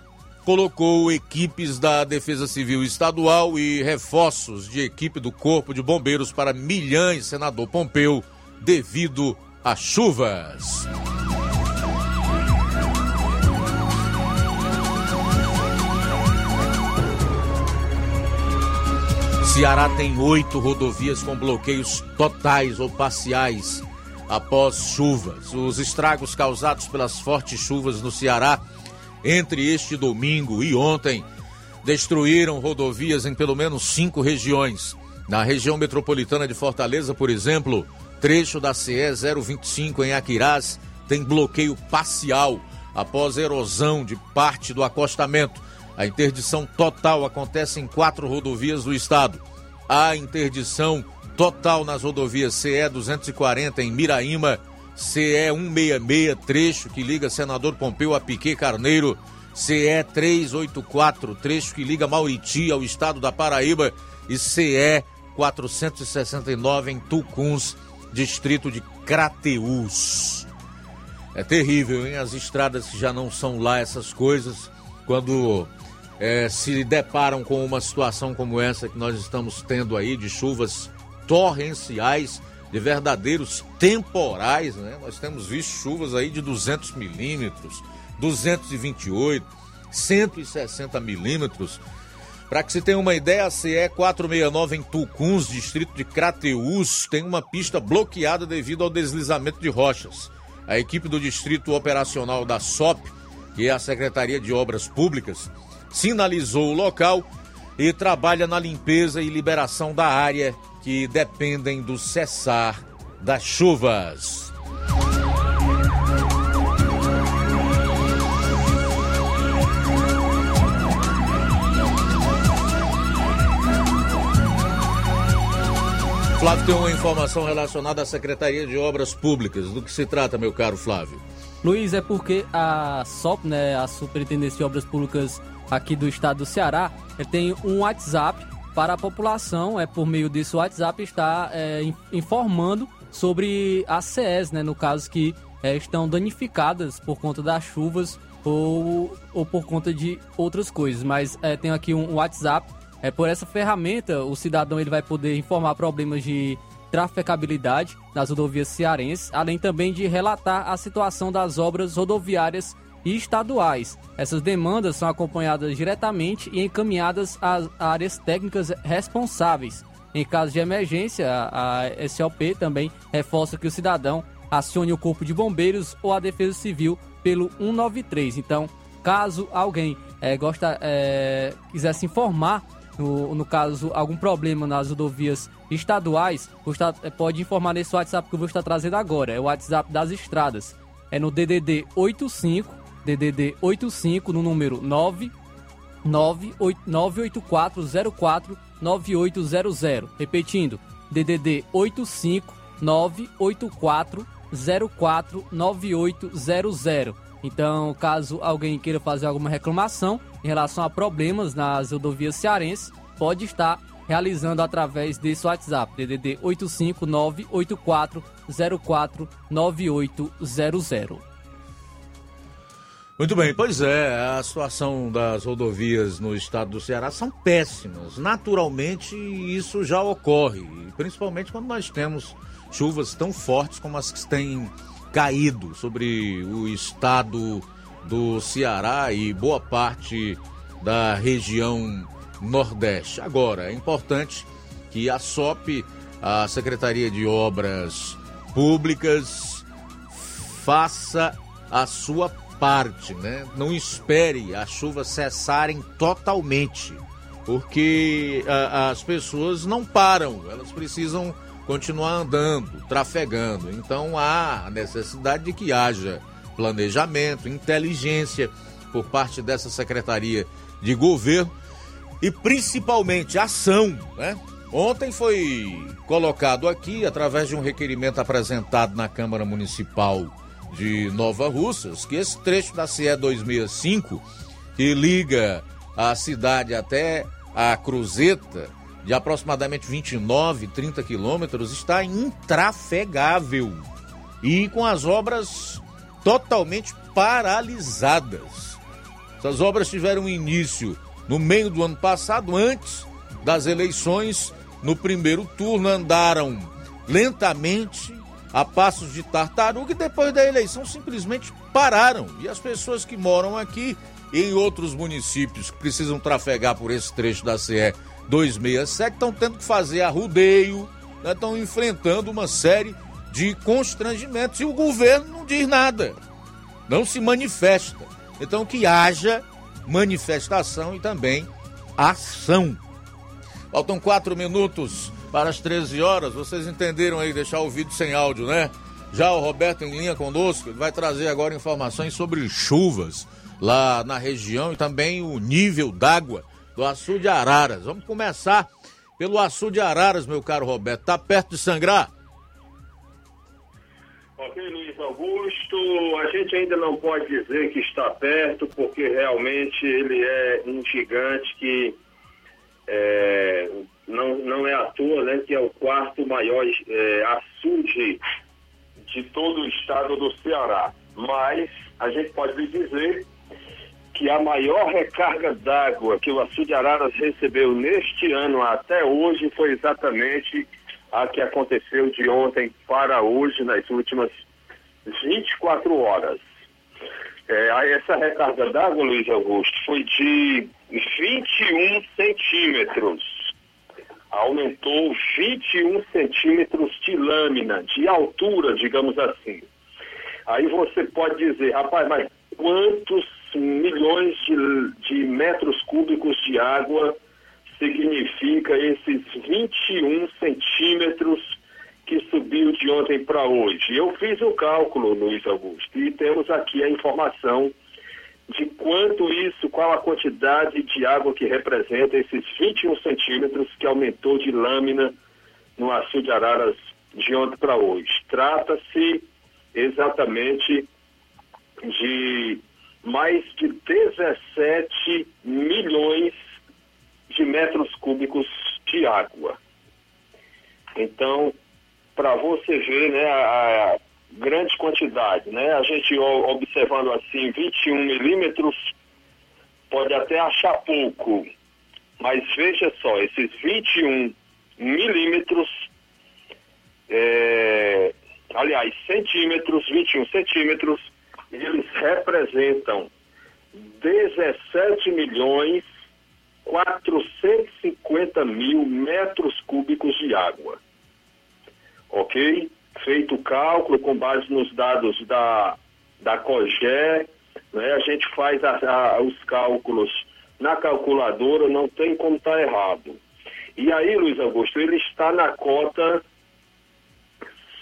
colocou equipes da Defesa Civil Estadual e reforços de equipe do Corpo de Bombeiros para Milhães, senador Pompeu, devido às chuvas. Ceará tem oito rodovias com bloqueios totais ou parciais após chuvas. Os estragos causados pelas fortes chuvas no Ceará entre este domingo e ontem destruíram rodovias em pelo menos cinco regiões. Na região metropolitana de Fortaleza, por exemplo, trecho da CE 025 em Aquirás tem bloqueio parcial após erosão de parte do acostamento. A interdição total acontece em quatro rodovias do estado. Há interdição total nas rodovias CE 240 em Miraíma, CE 166, trecho que liga Senador Pompeu a Piquet Carneiro, CE 384, trecho que liga Mauriti ao estado da Paraíba e CE 469 em Tucuns, distrito de Crateús. É terrível, hein? As estradas que já não são lá essas coisas, quando é, se deparam com uma situação como essa que nós estamos tendo aí, de chuvas torrenciais, de verdadeiros temporais, né? Nós temos visto chuvas aí de 200 milímetros, 228, 160 milímetros. Para que se tenha uma ideia, a CE 469 em Tucuns, distrito de Crateús, tem uma pista bloqueada devido ao deslizamento de rochas. A equipe do Distrito Operacional da SOP, que é a Secretaria de Obras Públicas, sinalizou o local e trabalha na limpeza e liberação da área que dependem do cessar das chuvas. Flávio tem uma informação relacionada à Secretaria de Obras Públicas. Do que se trata, meu caro Flávio? Luiz, é porque a SOP, né, a Superintendência de Obras Públicas aqui do estado do Ceará, tem um WhatsApp para a população, é por meio desse WhatsApp, está é, informando sobre as CEs, né, no caso que é, estão danificadas por conta das chuvas ou, ou por conta de outras coisas. Mas é, tem aqui um WhatsApp, é por essa ferramenta o cidadão ele vai poder informar problemas de trafegabilidade nas rodovias cearenses, além também de relatar a situação das obras rodoviárias e estaduais. Essas demandas são acompanhadas diretamente e encaminhadas às áreas técnicas responsáveis. Em caso de emergência, a SLP também reforça que o cidadão acione o Corpo de Bombeiros ou a Defesa Civil pelo 193. Então, Caso alguém é, gosta, é, quiser se informar, no, no caso, algum problema nas rodovias estaduais, estar, é, pode informar nesse WhatsApp que eu vou estar trazendo agora. É o WhatsApp das estradas. É no DDD 85, DDD 85, no número 9 98404 9800. Repetindo, DDD 85 984 04 9800. Então, caso alguém queira fazer alguma reclamação em relação a problemas nas rodovias cearenses, pode estar realizando através desse WhatsApp, DDD 85984049800. Muito bem, pois é, a situação das rodovias no estado do Ceará são péssimas. Naturalmente, isso já ocorre, principalmente quando nós temos chuvas tão fortes como as que têm caído sobre o estado do Ceará e boa parte da região Nordeste. Agora, é importante que a SOP, a Secretaria de Obras Públicas, faça a sua né? Não espere as chuvas cessarem totalmente, porque a, as pessoas não param, elas precisam continuar andando, trafegando. Então há a necessidade de que haja planejamento, inteligência por parte dessa secretaria de governo e principalmente ação, né? Ontem foi colocado aqui, através de um requerimento apresentado na Câmara Municipal de Nova Russas, que esse trecho da CE 265, que liga a cidade até a Cruzeta, de aproximadamente 29, 30 quilômetros, está intrafegável e com as obras totalmente paralisadas. Essas obras tiveram início no meio do ano passado, antes das eleições. No primeiro turno, andaram lentamente, a passos de tartaruga, e depois da eleição simplesmente pararam. E as pessoas que moram aqui e em outros municípios que precisam trafegar por esse trecho da CE 267 estão tendo que fazer arrudeio, né? estão enfrentando uma série de constrangimentos e o governo não diz nada, não se manifesta. Então que haja manifestação e também ação. Faltam quatro minutos para as 13 horas. Vocês entenderam aí deixar o vídeo sem áudio, né? Já o Roberto em linha conosco, ele vai trazer agora informações sobre chuvas lá na região e também o nível d'água do Açu de Araras. Vamos começar pelo Açu de Araras, meu caro Roberto. Tá perto de sangrar? Ok, Luiz Augusto, a gente ainda não pode dizer que está perto, porque realmente ele é um gigante que é, não, não é à toa, né, que é o quarto maior é, açude de todo o estado do Ceará. Mas a gente pode lhe dizer que a maior recarga d'água que o Açude Araras recebeu neste ano até hoje foi exatamente a que aconteceu de ontem para hoje, nas últimas 24 horas. É, essa recarga d'água, Luiz Augusto, foi de 21 centímetros. Aumentou 21 centímetros de lâmina, de altura, digamos assim. Aí você pode dizer, rapaz, mas quantos milhões de, de metros cúbicos de água significa esses 21 centímetros que subiu de ontem para hoje. Eu fiz o cálculo, Luiz Augusto, e temos aqui a informação de quanto isso, qual a quantidade de água que representa esses 21 centímetros que aumentou de lâmina no açude de Araras de ontem para hoje. Trata-se exatamente de mais de 17 milhões de metros cúbicos de água. Então, para você ver né, a, a, grande quantidade, né, a gente observando assim 21 milímetros pode até achar pouco, mas veja só, esses 21 milímetros, é, aliás, centímetros, 21 centímetros, eles representam 17 milhões 450 mil metros cúbicos de água. Ok? Feito o cálculo com base nos dados da, da COGÉ né, a gente faz a, a, os cálculos na calculadora, não tem como estar tá errado. E aí, Luiz Augusto, ele está na cota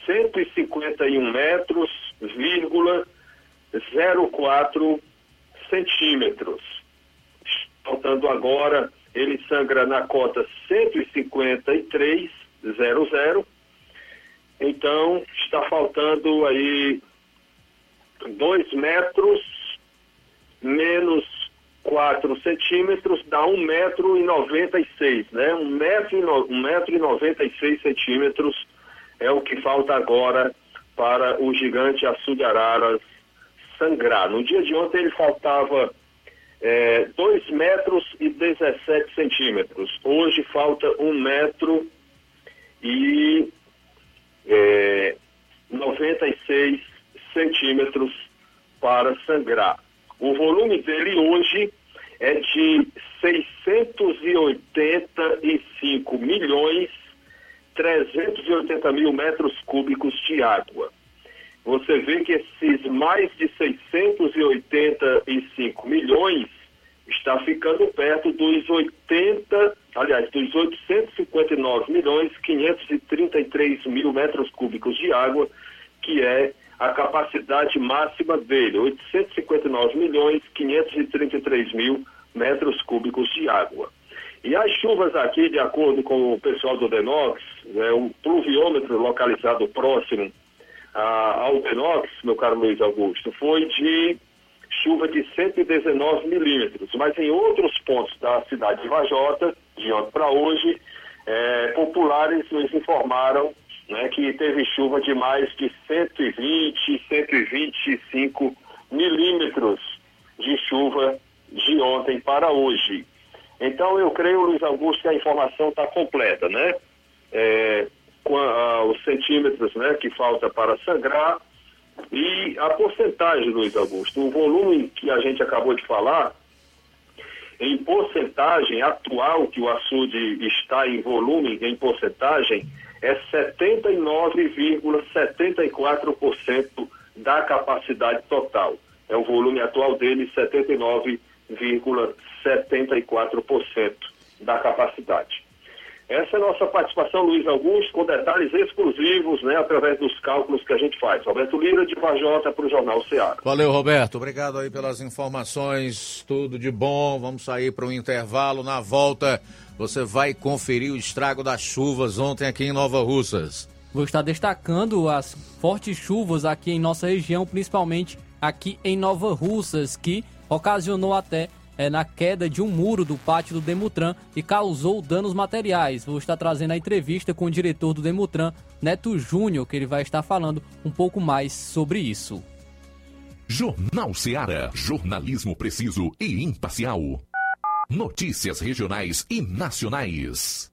151 metros, vírgula 04 centímetros. Faltando agora, ele sangra na cota 153,00. Então, está faltando aí 2 metros menos 4 centímetros dá 1 metro e 96, né? 1 metro e, no, 1 metro e 96 centímetros é o que falta agora para o gigante açude araras sangrar. No dia de ontem ele faltava é, 2 metros e 17 centímetros. Hoje falta 1 metro e é, 96 centímetros para sangrar. O volume dele hoje é de 685 milhões 380 mil metros cúbicos de água. Você vê que esses mais de 685 milhões está ficando perto dos 80, aliás, dos 859 milhões 533 mil metros cúbicos de água, que é a capacidade máxima dele, 859 milhões 533 mil metros cúbicos de água. E as chuvas aqui, de acordo com o pessoal do Denox, né, o pluviômetro localizado próximo a, ao Denox, meu caro Luiz Augusto, foi de chuva de 119 milímetros. Mas em outros pontos da cidade de Vajota, de ontem para hoje, é, populares nos informaram né, que teve chuva de mais de 120, 125 milímetros de chuva de ontem para hoje. Então eu creio, Luiz Augusto, que a informação está completa, né? É, com a, os centímetros né, que falta para sangrar e a porcentagem, Luiz Augusto, o volume que a gente acabou de falar, em porcentagem atual que o açude está em volume, em porcentagem, é 79,74% da capacidade total. É o volume atual dele, 79,74% da capacidade. Essa é a nossa participação, Luiz Augusto, com detalhes exclusivos, né, através dos cálculos que a gente faz. Roberto Lira, de Vajota, para o Jornal Ceará. Valeu, Roberto. Obrigado aí pelas informações. Tudo de bom. Vamos sair para um intervalo. Na volta, você vai conferir o estrago das chuvas ontem aqui em Nova Russas. Vou estar destacando as fortes chuvas aqui em nossa região, principalmente aqui em Nova Russas, que ocasionou até é, na queda de um muro do pátio do Demutran e causou danos materiais. Vou estar trazendo a entrevista com o diretor do Demutran, Neto Júnior, que ele vai estar falando um pouco mais sobre isso. Jornal Seara. Jornalismo preciso e imparcial. Notícias regionais e nacionais.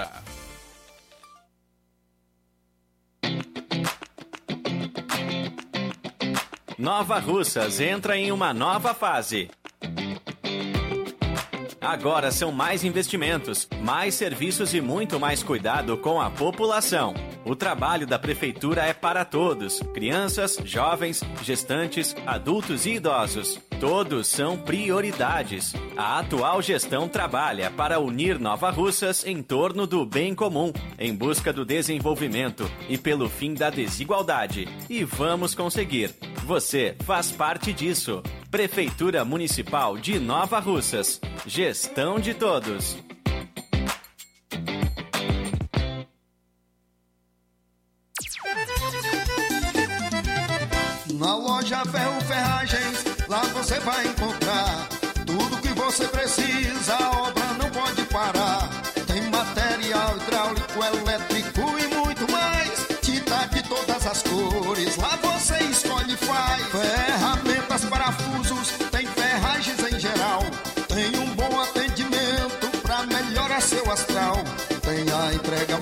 Nova Russas entra em uma nova fase. Agora são mais investimentos, mais serviços e muito mais cuidado com a população. O trabalho da Prefeitura é para todos: crianças, jovens, gestantes, adultos e idosos. Todos são prioridades. A atual gestão trabalha para unir Nova Russas em torno do bem comum, em busca do desenvolvimento e pelo fim da desigualdade. E vamos conseguir. Você faz parte disso. Prefeitura Municipal de Nova Russas. Gestão de todos.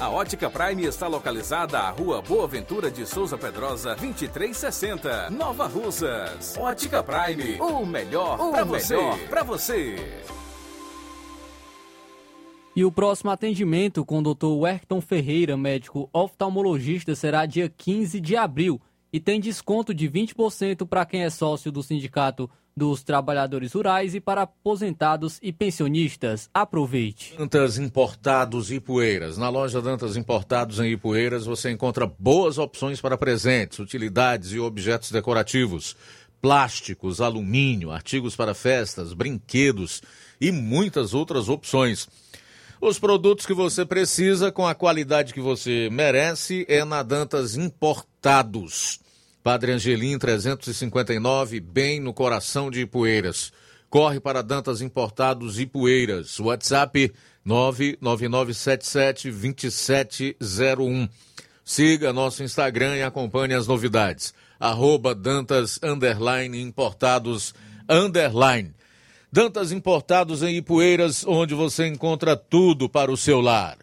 A Ótica Prime está localizada à Rua Boa Ventura de Souza Pedrosa, 2360, Nova Russas. Ótica Prime, o melhor para você. Pra você. E o próximo atendimento com o Dr. Werton Ferreira, médico oftalmologista, será dia 15 de abril e tem desconto de 20% para quem é sócio do Sindicato dos Trabalhadores Rurais e para aposentados e pensionistas. Aproveite. Dantas Importados Ipueiras. Na loja Dantas Importados em Ipueiras você encontra boas opções para presentes, utilidades e objetos decorativos, plásticos, alumínio, artigos para festas, brinquedos e muitas outras opções. Os produtos que você precisa com a qualidade que você merece é na Dantas Importados. Padre Angelim 359, bem no coração de Ipueiras. Corre para Dantas Importados Ipueiras. WhatsApp 999772701. Siga nosso Instagram e acompanhe as novidades. Arroba Dantas Underline Importados Underline. Dantas Importados em Ipueiras, onde você encontra tudo para o seu lar.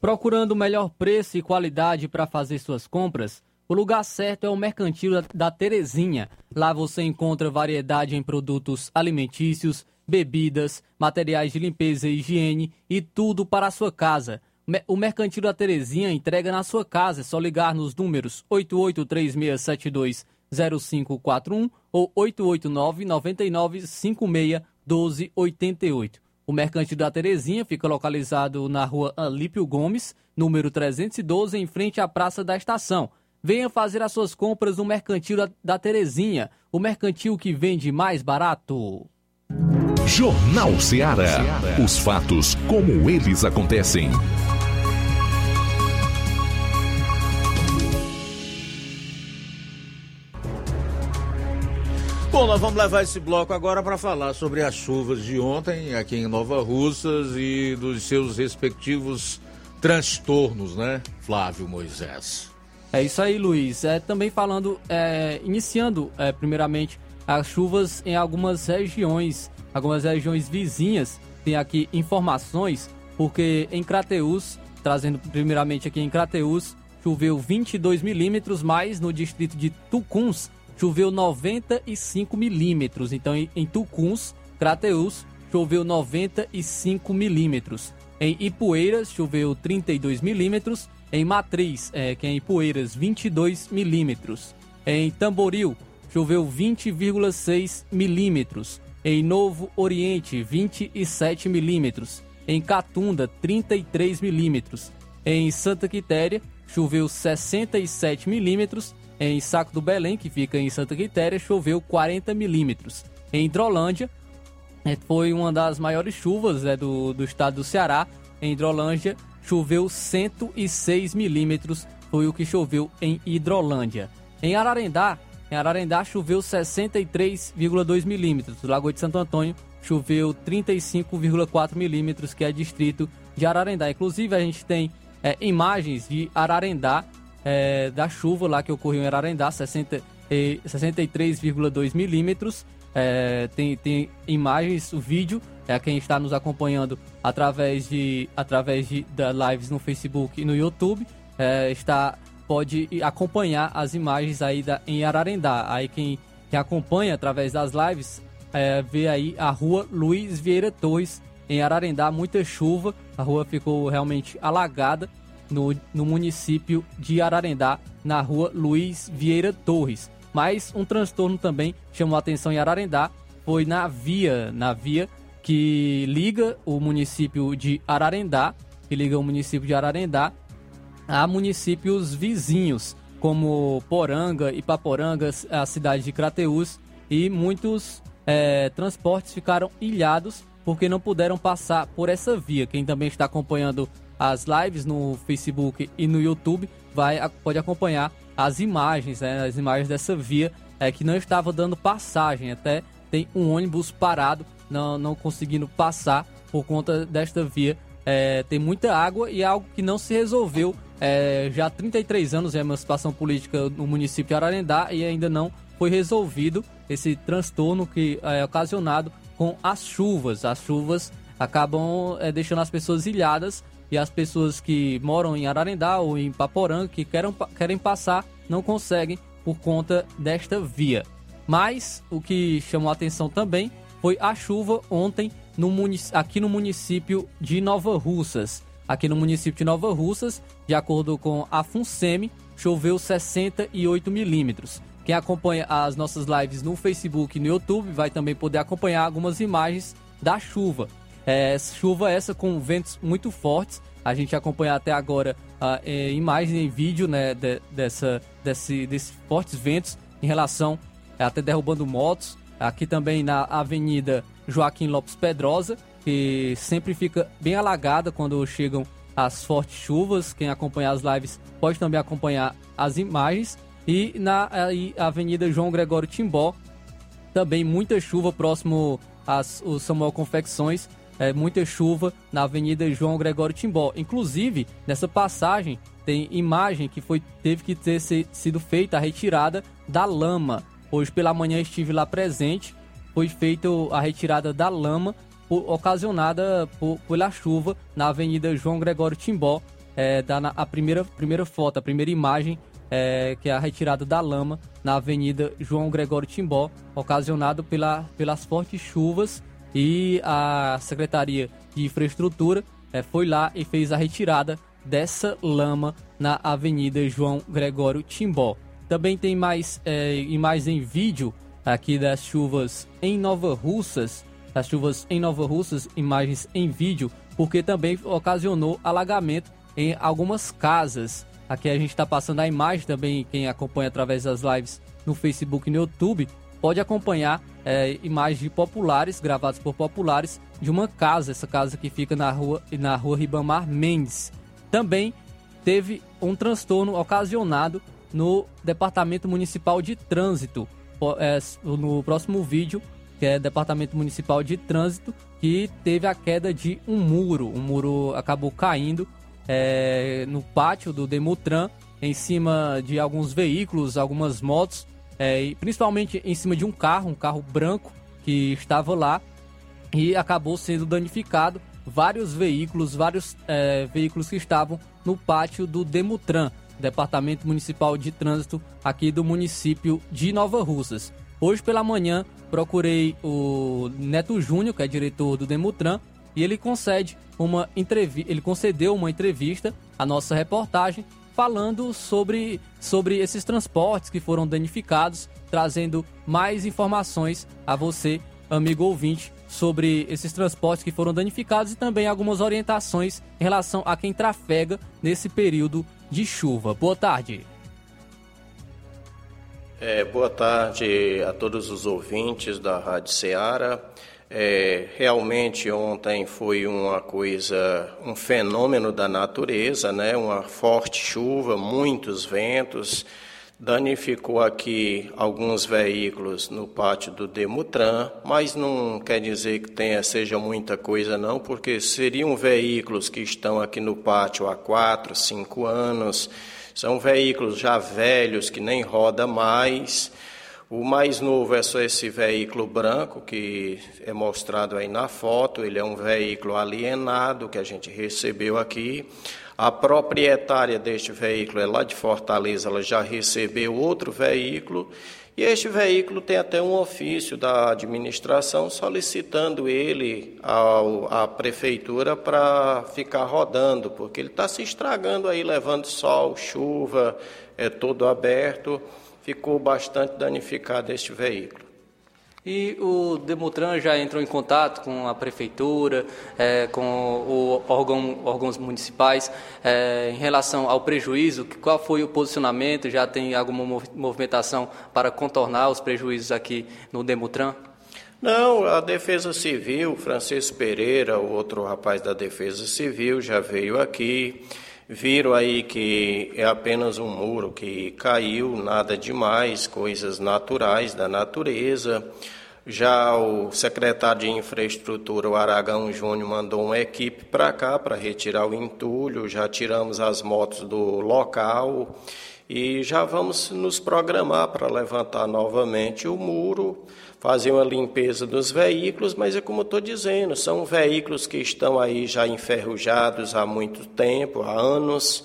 Procurando o melhor preço e qualidade para fazer suas compras? O lugar certo é o Mercantil da Terezinha. Lá você encontra variedade em produtos alimentícios, bebidas, materiais de limpeza e higiene e tudo para a sua casa. O Mercantil da Terezinha entrega na sua casa. É só ligar nos números 8836720541 ou 889 9956 1288. O Mercantil da Terezinha fica localizado na rua Alípio Gomes, número 312, em frente à Praça da Estação. Venha fazer as suas compras no Mercantil da Terezinha, o mercantil que vende mais barato. Jornal Ceará. Os fatos como eles acontecem. Bom, nós vamos levar esse bloco agora para falar sobre as chuvas de ontem aqui em Nova Russas e dos seus respectivos transtornos, né, Flávio Moisés? É isso aí, Luiz. É, também falando, é, iniciando é, primeiramente as chuvas em algumas regiões, algumas regiões vizinhas. Tem aqui informações, porque em Crateus, trazendo primeiramente aqui em Crateus, choveu 22 milímetros, mas no distrito de Tucuns choveu 95 milímetros. Então em, em Tucuns, Crateus, choveu 95 milímetros. Em Ipueiras choveu 32 milímetros em Matriz, é, que é em Poeiras, 22 milímetros. Em Tamboril, choveu 20,6 milímetros. Em Novo Oriente, 27 milímetros. Em Catunda, 33 milímetros. Em Santa Quitéria, choveu 67 milímetros. Em Saco do Belém, que fica em Santa Quitéria, choveu 40 milímetros. Em Hidrolândia, é, foi uma das maiores chuvas é, do, do estado do Ceará. Em Hidrolândia, choveu 106 milímetros, foi o que choveu em Hidrolândia. Em Ararendá, em Ararendá choveu 63,2 milímetros. Lagoa de Santo Antônio choveu 35,4 milímetros, que é distrito de Ararendá. Inclusive, a gente tem é, imagens de Ararendá, é, da chuva lá que ocorreu em Ararendá, 63,2 milímetros. É, tem, tem imagens, o vídeo, é quem está nos acompanhando através de através de da lives no Facebook e no YouTube, é, está pode acompanhar as imagens aí da, em Ararendá. Aí quem, quem acompanha através das lives é, vê aí a rua Luiz Vieira Torres em Ararendá, muita chuva, a rua ficou realmente alagada no, no município de Ararendá, na rua Luiz Vieira Torres. Mas um transtorno também chamou a atenção em Ararendá, foi na via, na via que liga o município de Ararendá, que liga o município de Ararendá a municípios vizinhos, como Poranga, Ipaporanga, a cidade de Crateús, e muitos é, transportes ficaram ilhados porque não puderam passar por essa via. Quem também está acompanhando as lives no Facebook e no YouTube vai pode acompanhar as imagens, né, as imagens dessa via é, que não estava dando passagem. Até tem um ônibus parado, não, não conseguindo passar por conta desta via. É, tem muita água e é algo que não se resolveu é, já há 33 anos é uma situação política no município de Ararendá e ainda não foi resolvido esse transtorno que é ocasionado com as chuvas. As chuvas acabam é, deixando as pessoas ilhadas e as pessoas que moram em Ararendá ou em Paporanga que querem, querem passar não conseguem por conta desta via. Mas o que chamou a atenção também foi a chuva ontem no aqui no município de Nova Russas. Aqui no município de Nova Russas, de acordo com a FUNSEMI, choveu 68 milímetros. Quem acompanha as nossas lives no Facebook e no YouTube vai também poder acompanhar algumas imagens da chuva. É, chuva essa com ventos muito fortes. A gente acompanha até agora a é, imagem em vídeo né, de, dessa, desse, desses fortes ventos em relação é, até derrubando motos. Aqui também na Avenida Joaquim Lopes Pedrosa, que sempre fica bem alagada quando chegam as fortes chuvas. Quem acompanha as lives pode também acompanhar as imagens. E na Avenida João Gregório Timbó, também muita chuva próximo às Samuel Confecções, é, muita chuva na Avenida João Gregório Timbó. Inclusive, nessa passagem tem imagem que foi teve que ter se, sido feita a retirada da lama. Hoje pela manhã estive lá presente, foi feita a retirada da lama por, ocasionada por, pela chuva na Avenida João Gregório Timbó. É, da, a primeira, primeira foto, a primeira imagem é, que é a retirada da lama na Avenida João Gregório Timbó, ocasionado pela, pelas fortes chuvas e a Secretaria de Infraestrutura é, foi lá e fez a retirada dessa lama na Avenida João Gregório Timbó. Também tem mais é, imagens em vídeo aqui das chuvas em Nova Russas, as chuvas em Nova Russas, imagens em vídeo, porque também ocasionou alagamento em algumas casas. Aqui a gente está passando a imagem também, quem acompanha através das lives no Facebook e no YouTube, pode acompanhar é, imagens populares, gravadas por populares, de uma casa, essa casa que fica na rua, na rua Ribamar Mendes. Também teve um transtorno ocasionado no Departamento Municipal de Trânsito. É, no próximo vídeo, que é Departamento Municipal de Trânsito, que teve a queda de um muro. O muro acabou caindo é, no pátio do Demutran, em cima de alguns veículos, algumas motos, é, principalmente em cima de um carro, um carro branco que estava lá e acabou sendo danificado. Vários veículos, vários é, veículos que estavam no pátio do Demutran. Departamento Municipal de Trânsito aqui do município de Nova Russas. Hoje pela manhã procurei o Neto Júnior, que é diretor do Demutran, e ele concede uma entrevista, ele concedeu uma entrevista à nossa reportagem falando sobre, sobre esses transportes que foram danificados, trazendo mais informações a você, amigo ouvinte, sobre esses transportes que foram danificados e também algumas orientações em relação a quem trafega nesse período de chuva. Boa tarde. É, boa tarde a todos os ouvintes da Rádio Ceará. É, realmente ontem foi uma coisa, um fenômeno da natureza, né? Uma forte chuva, muitos ventos, danificou aqui alguns veículos no pátio do Demutran, mas não quer dizer que tenha seja muita coisa não, porque seriam veículos que estão aqui no pátio há quatro, cinco anos, são veículos já velhos que nem roda mais. O mais novo é só esse veículo branco que é mostrado aí na foto. Ele é um veículo alienado que a gente recebeu aqui. A proprietária deste veículo é lá de Fortaleza, ela já recebeu outro veículo. E este veículo tem até um ofício da administração solicitando ele ao, à prefeitura para ficar rodando, porque ele está se estragando aí, levando sol, chuva, é todo aberto ficou bastante danificado este veículo. E o Demutran já entrou em contato com a prefeitura, é, com o órgão, órgãos municipais é, em relação ao prejuízo? Qual foi o posicionamento? Já tem alguma movimentação para contornar os prejuízos aqui no Demutran? Não, a Defesa Civil, Francisco Pereira, o outro rapaz da Defesa Civil, já veio aqui Viram aí que é apenas um muro que caiu, nada demais, coisas naturais da natureza. Já o secretário de Infraestrutura, o Aragão Júnior, mandou uma equipe para cá para retirar o entulho. Já tiramos as motos do local e já vamos nos programar para levantar novamente o muro fazer uma limpeza dos veículos, mas é como estou dizendo, são veículos que estão aí já enferrujados há muito tempo, há anos,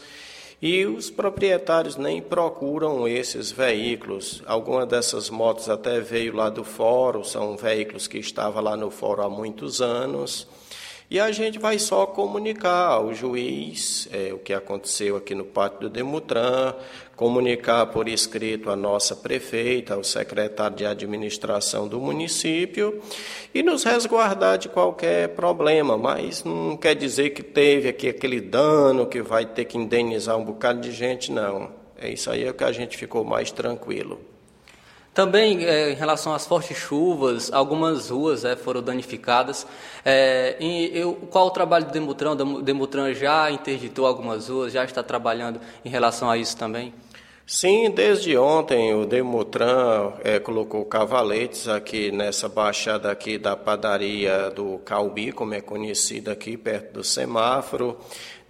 e os proprietários nem procuram esses veículos. Alguma dessas motos até veio lá do fórum, são veículos que estavam lá no fórum há muitos anos. E a gente vai só comunicar ao juiz é, o que aconteceu aqui no pátio do Demutran, comunicar por escrito à nossa prefeita, ao secretário de administração do município e nos resguardar de qualquer problema, mas não quer dizer que teve aqui aquele dano que vai ter que indenizar um bocado de gente, não. É isso aí é que a gente ficou mais tranquilo. Também, é, em relação às fortes chuvas, algumas ruas é, foram danificadas. É, eu, qual o trabalho do Demutran? O Demutran já interditou algumas ruas, já está trabalhando em relação a isso também? Sim, desde ontem o Demutran é, colocou cavaletes aqui nessa baixada aqui da padaria do Calbi, como é conhecida aqui, perto do semáforo.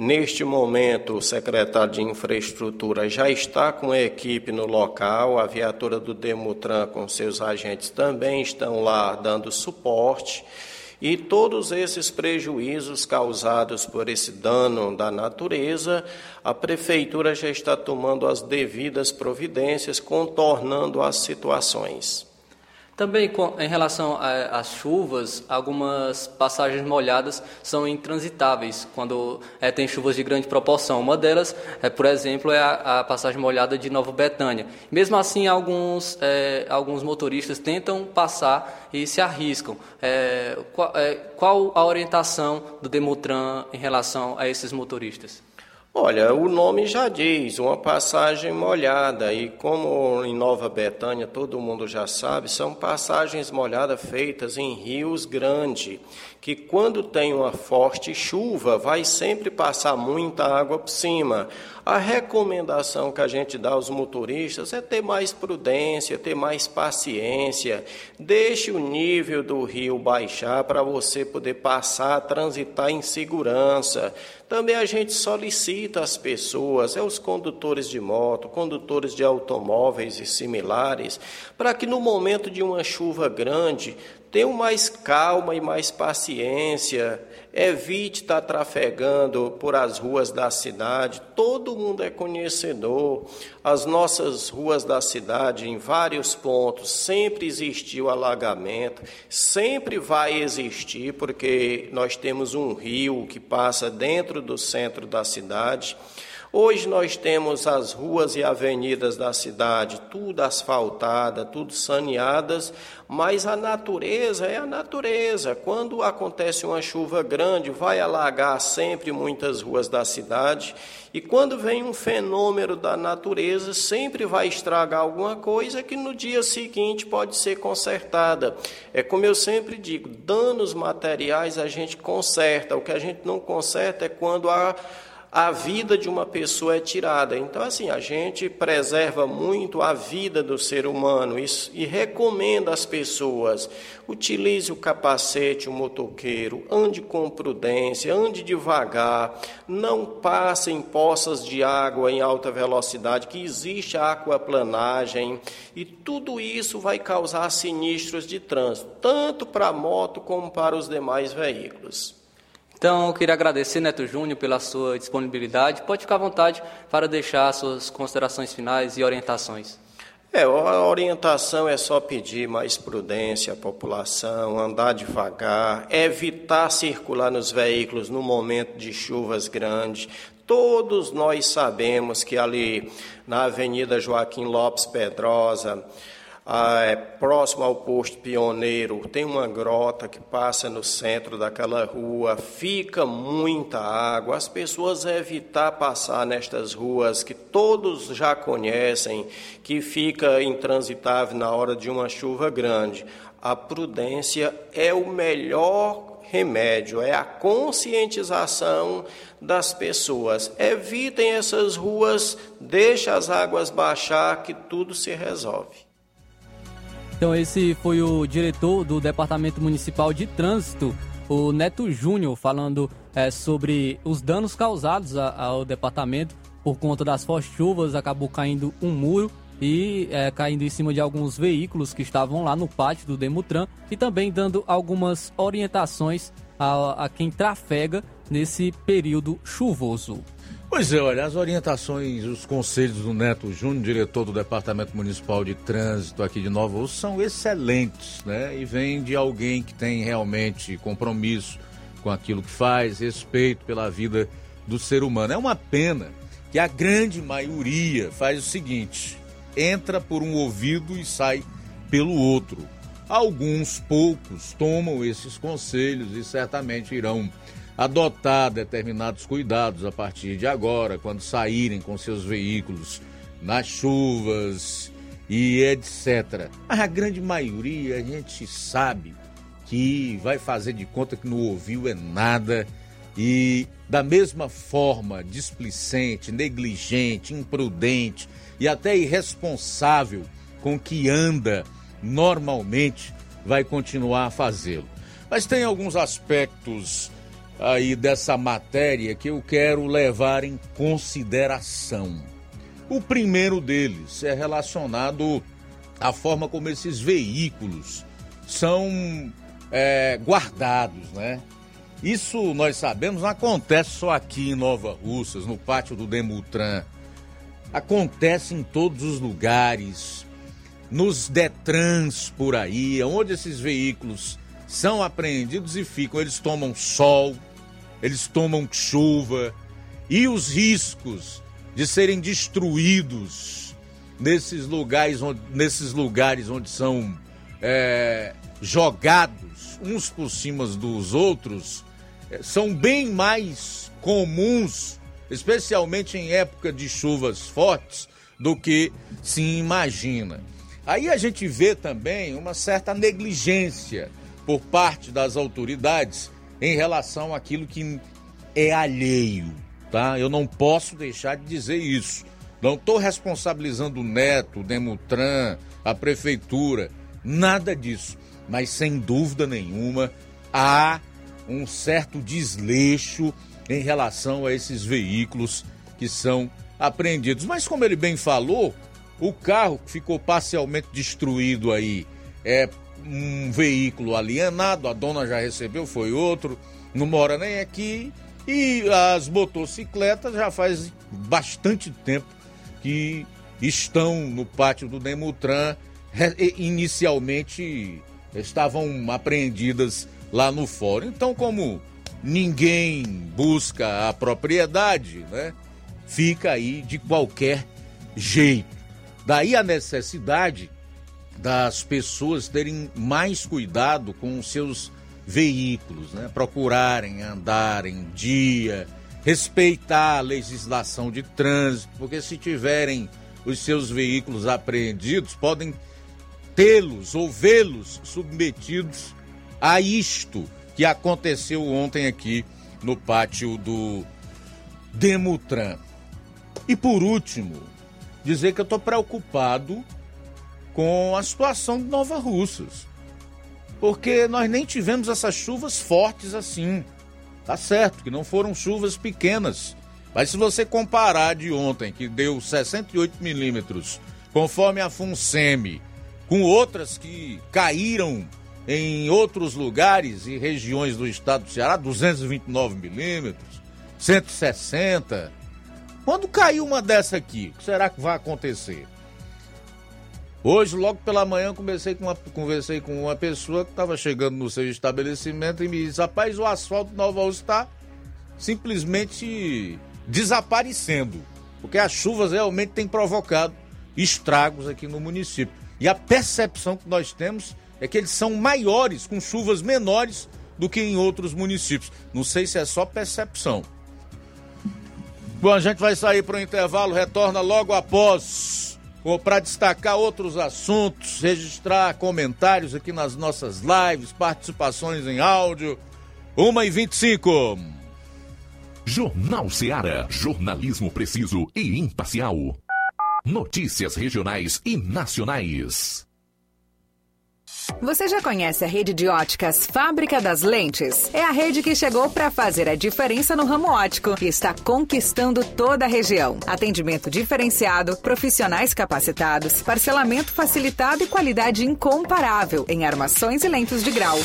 Neste momento, o secretário de Infraestrutura já está com a equipe no local, a viatura do Demutran com seus agentes também estão lá dando suporte. E todos esses prejuízos causados por esse dano da natureza, a prefeitura já está tomando as devidas providências, contornando as situações. Também em relação às chuvas, algumas passagens molhadas são intransitáveis quando é, tem chuvas de grande proporção. Uma delas, é, por exemplo, é a, a, passagem molhada de Nova Betânia. Mesmo assim, alguns, é, alguns motoristas tentam passar e se arriscam. É, qual, é, qual a orientação do Demutran em relação a esses motoristas? Olha, o nome já diz, uma passagem molhada, e como em Nova Betânia todo mundo já sabe, são passagens molhadas feitas em rios grandes, que quando tem uma forte chuva vai sempre passar muita água por cima. A recomendação que a gente dá aos motoristas é ter mais prudência, ter mais paciência, deixe o nível do rio baixar para você poder passar, transitar em segurança. Também a gente solicita às pessoas, é os condutores de moto, condutores de automóveis e similares, para que no momento de uma chuva grande tenham mais calma e mais paciência, evite estar trafegando por as ruas da cidade. Todo mundo é conhecedor. As nossas ruas da cidade, em vários pontos, sempre existiu alagamento, sempre vai existir, porque nós temos um rio que passa dentro do centro da cidade. Hoje nós temos as ruas e avenidas da cidade tudo asfaltada, tudo saneadas, mas a natureza é a natureza. Quando acontece uma chuva grande, vai alagar sempre muitas ruas da cidade, e quando vem um fenômeno da natureza, sempre vai estragar alguma coisa que no dia seguinte pode ser consertada. É como eu sempre digo, danos materiais a gente conserta, o que a gente não conserta é quando há a vida de uma pessoa é tirada. Então, assim, a gente preserva muito a vida do ser humano e, e recomenda às pessoas: utilize o capacete, o motoqueiro, ande com prudência, ande devagar, não passe em poças de água em alta velocidade, que existe aquaplanagem, e tudo isso vai causar sinistros de trânsito, tanto para a moto como para os demais veículos. Então, eu queria agradecer, Neto Júnior, pela sua disponibilidade. Pode ficar à vontade para deixar suas considerações finais e orientações. É, a orientação é só pedir mais prudência à população, andar devagar, evitar circular nos veículos no momento de chuvas grandes. Todos nós sabemos que ali na Avenida Joaquim Lopes Pedrosa, ah, é, próximo ao posto pioneiro, tem uma grota que passa no centro daquela rua, fica muita água. As pessoas evitar passar nestas ruas que todos já conhecem, que fica intransitável na hora de uma chuva grande. A prudência é o melhor remédio, é a conscientização das pessoas. Evitem essas ruas, deixe as águas baixar que tudo se resolve. Então esse foi o diretor do Departamento Municipal de Trânsito, o Neto Júnior, falando é, sobre os danos causados ao departamento por conta das fortes chuvas. Acabou caindo um muro e é, caindo em cima de alguns veículos que estavam lá no pátio do Demutran e também dando algumas orientações a, a quem trafega nesse período chuvoso. Pois é, olha, as orientações, os conselhos do Neto Júnior, diretor do Departamento Municipal de Trânsito aqui de Nova Rússia, são excelentes, né? E vem de alguém que tem realmente compromisso com aquilo que faz, respeito pela vida do ser humano. É uma pena que a grande maioria faz o seguinte: entra por um ouvido e sai pelo outro. Alguns poucos tomam esses conselhos e certamente irão adotar determinados cuidados a partir de agora, quando saírem com seus veículos nas chuvas e etc. A grande maioria a gente sabe que vai fazer de conta que não ouviu é nada e da mesma forma displicente, negligente, imprudente e até irresponsável com que anda normalmente vai continuar a fazê-lo. Mas tem alguns aspectos aí dessa matéria que eu quero levar em consideração. O primeiro deles é relacionado à forma como esses veículos são é, guardados, né? Isso nós sabemos, não acontece só aqui em Nova Russas, no pátio do Demutran. Acontece em todos os lugares, nos Detrans por aí, onde esses veículos são apreendidos e ficam. Eles tomam sol, eles tomam chuva e os riscos de serem destruídos nesses lugares onde, nesses lugares onde são é, jogados uns por cima dos outros é, são bem mais comuns, especialmente em época de chuvas fortes, do que se imagina. Aí a gente vê também uma certa negligência por parte das autoridades em relação àquilo que é alheio, tá? Eu não posso deixar de dizer isso. Não estou responsabilizando o Neto, o Demutran, a prefeitura, nada disso. Mas sem dúvida nenhuma há um certo desleixo em relação a esses veículos que são apreendidos. Mas como ele bem falou, o carro que ficou parcialmente destruído aí é um veículo alienado, a dona já recebeu, foi outro, não mora nem aqui. E as motocicletas já faz bastante tempo que estão no pátio do Demutran. Inicialmente estavam apreendidas lá no fórum. Então, como ninguém busca a propriedade, né? fica aí de qualquer jeito. Daí a necessidade das pessoas terem mais cuidado com os seus veículos, né? procurarem andar em dia, respeitar a legislação de trânsito, porque se tiverem os seus veículos apreendidos, podem tê-los ou vê-los submetidos a isto que aconteceu ontem aqui no pátio do Demutran. E por último, dizer que eu estou preocupado com a situação de Nova Russas. Porque nós nem tivemos essas chuvas fortes assim. Tá certo que não foram chuvas pequenas. Mas se você comparar de ontem, que deu 68 milímetros, conforme a FUNSEMI, com outras que caíram em outros lugares e regiões do estado do Ceará, 229 milímetros, 160. Quando caiu uma dessa aqui, o que será que vai acontecer? Hoje, logo pela manhã, conversei com uma, conversei com uma pessoa que estava chegando no seu estabelecimento e me disse: Rapaz, o asfalto Nova Rússia está simplesmente desaparecendo, porque as chuvas realmente têm provocado estragos aqui no município. E a percepção que nós temos é que eles são maiores, com chuvas menores do que em outros municípios. Não sei se é só percepção. Bom, a gente vai sair para o intervalo, retorna logo após para destacar outros assuntos, registrar comentários aqui nas nossas lives, participações em áudio. 1 e 25 Jornal Seara. Jornalismo preciso e imparcial. Notícias regionais e nacionais. Você já conhece a rede de óticas Fábrica das Lentes? É a rede que chegou para fazer a diferença no ramo óptico e está conquistando toda a região. Atendimento diferenciado, profissionais capacitados, parcelamento facilitado e qualidade incomparável em armações e lentes de grau.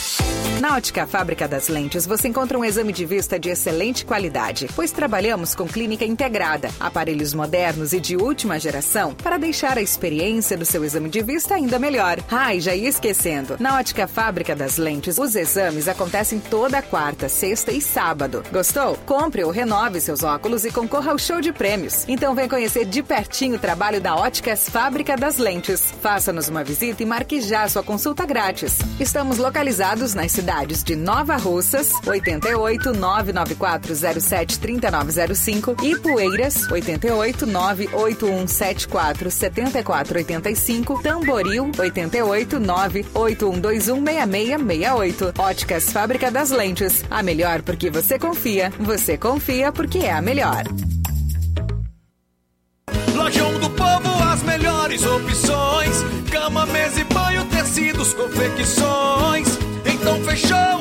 Ótica Fábrica das Lentes você encontra um exame de vista de excelente qualidade, pois trabalhamos com clínica integrada, aparelhos modernos e de última geração para deixar a experiência do seu exame de vista ainda melhor. Ah, e já ia esquecendo na Ótica Fábrica das Lentes, os exames acontecem toda quarta, sexta e sábado. Gostou? Compre ou renove seus óculos e concorra ao show de prêmios. Então vem conhecer de pertinho o trabalho da Óticas Fábrica das Lentes. Faça-nos uma visita e marque já sua consulta grátis. Estamos localizados nas cidades de Nova Russas, 88 99407 3905 e Poeiras, 88 98174 7485, Tamboril, 88 9 81216668. Óticas Fábrica das Lentes. A melhor porque você confia. Você confia porque é a melhor. Lojão do Povo, as melhores opções: cama, mesa e banho, tecidos, confecções. Então fechou,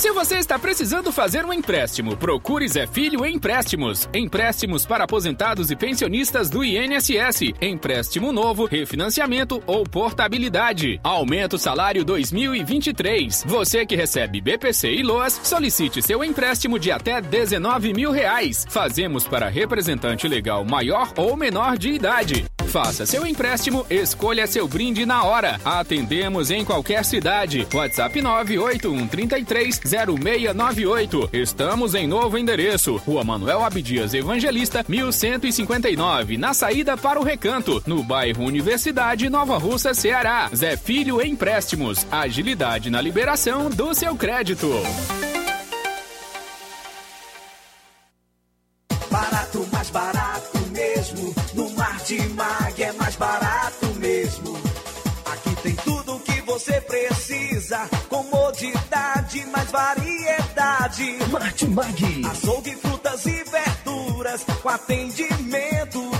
Se você está precisando fazer um empréstimo, procure Zé Filho Empréstimos. Empréstimos para aposentados e pensionistas do INSS. Empréstimo novo, refinanciamento ou portabilidade. Aumento salário 2023. Você que recebe BPC e LOAS, solicite seu empréstimo de até 19 mil reais. Fazemos para representante legal maior ou menor de idade. Faça seu empréstimo, escolha seu brinde na hora. Atendemos em qualquer cidade. WhatsApp 98133 0698. Estamos em novo endereço. Rua Manuel Abdias Evangelista, 1159, na saída para o Recanto, no bairro Universidade Nova Russa, Ceará. Zé Filho Empréstimos. Agilidade na liberação do seu crédito. Variedade. Martimag. Açougue, frutas e verduras. Com atendimento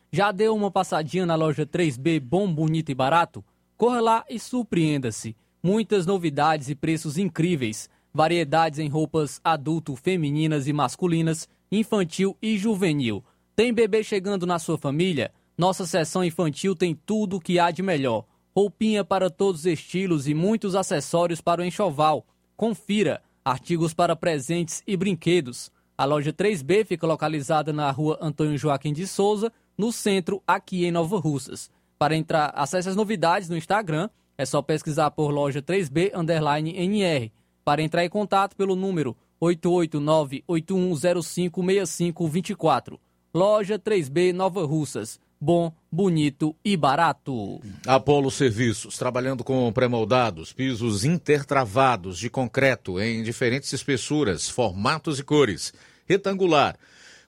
Já deu uma passadinha na loja 3B Bom, Bonito e Barato? Corra lá e surpreenda-se. Muitas novidades e preços incríveis. Variedades em roupas adulto, femininas e masculinas, infantil e juvenil. Tem bebê chegando na sua família? Nossa seção infantil tem tudo o que há de melhor. Roupinha para todos os estilos e muitos acessórios para o enxoval. Confira artigos para presentes e brinquedos. A loja 3B fica localizada na rua Antônio Joaquim de Souza, no centro, aqui em Nova Russas. Para entrar, acesse as novidades no Instagram, é só pesquisar por loja 3B underline NR. Para entrar em contato pelo número 889-8105-6524. Loja 3B Nova Russas. Bom, bonito e barato. Apolo Serviços, trabalhando com pré-moldados, pisos intertravados de concreto em diferentes espessuras, formatos e cores. Retangular,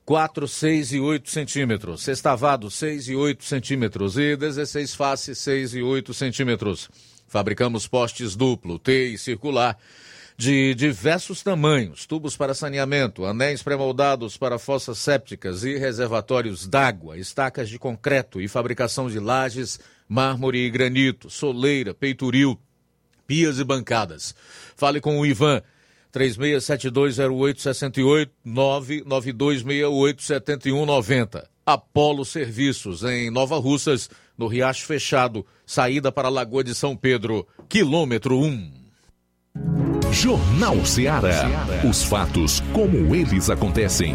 4, 6 e 8 centímetros. Sextavado, 6 e 8 centímetros. E 16 faces, 6 e 8 centímetros. Fabricamos postes duplo, T e circular de diversos tamanhos, tubos para saneamento, anéis pré-moldados para fossas sépticas e reservatórios d'água, estacas de concreto e fabricação de lajes, mármore e granito, soleira, peitoril, pias e bancadas. Fale com o Ivan 36720868 992687190. Apolo Serviços em Nova Russas, no Riacho Fechado, saída para a Lagoa de São Pedro, quilômetro 1. Jornal Ceará. Os fatos como eles acontecem.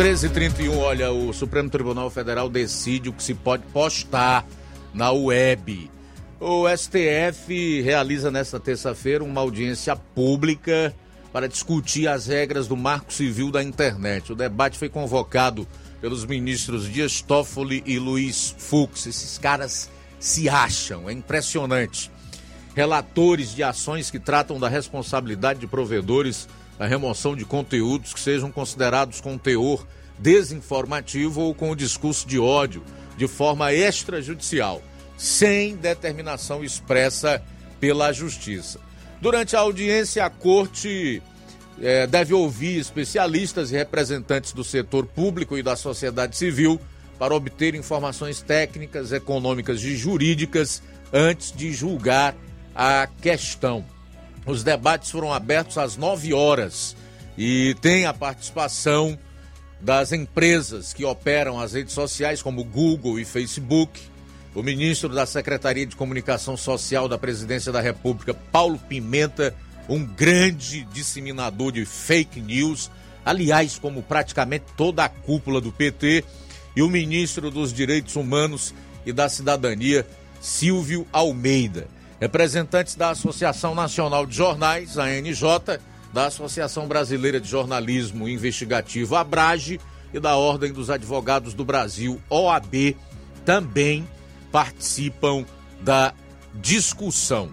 Treze trinta olha, o Supremo Tribunal Federal decide o que se pode postar na web. O STF realiza nesta terça-feira uma audiência pública para discutir as regras do Marco Civil da Internet. O debate foi convocado pelos ministros Dias Toffoli e Luiz Fux. Esses caras se acham, é impressionante. Relatores de ações que tratam da responsabilidade de provedores na remoção de conteúdos que sejam considerados com teor desinformativo ou com discurso de ódio de forma extrajudicial, sem determinação expressa pela Justiça. Durante a audiência, a Corte é, deve ouvir especialistas e representantes do setor público e da sociedade civil para obter informações técnicas, econômicas e jurídicas antes de julgar a questão. Os debates foram abertos às 9 horas e tem a participação das empresas que operam as redes sociais, como Google e Facebook. O ministro da Secretaria de Comunicação Social da Presidência da República, Paulo Pimenta, um grande disseminador de fake news, aliás, como praticamente toda a cúpula do PT, e o ministro dos Direitos Humanos e da Cidadania, Silvio Almeida. Representantes da Associação Nacional de Jornais, ANJ, da Associação Brasileira de Jornalismo Investigativo, ABRAGE, e da Ordem dos Advogados do Brasil, OAB, também participam da discussão.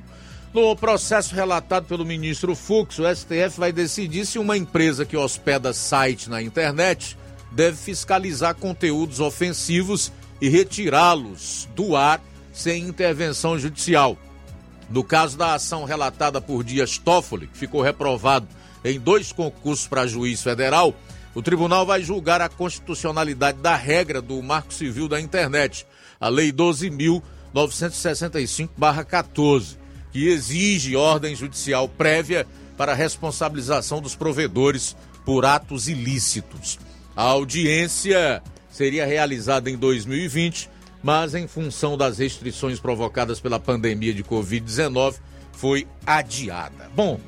No processo relatado pelo ministro Fux, o STF vai decidir se uma empresa que hospeda site na internet deve fiscalizar conteúdos ofensivos e retirá-los do ar sem intervenção judicial. No caso da ação relatada por Dias Toffoli, que ficou reprovado em dois concursos para juiz federal, o tribunal vai julgar a constitucionalidade da regra do Marco Civil da Internet, a Lei 12.965-14 que exige ordem judicial prévia para responsabilização dos provedores por atos ilícitos. A audiência seria realizada em 2020, mas em função das restrições provocadas pela pandemia de Covid-19, foi adiada. Bom,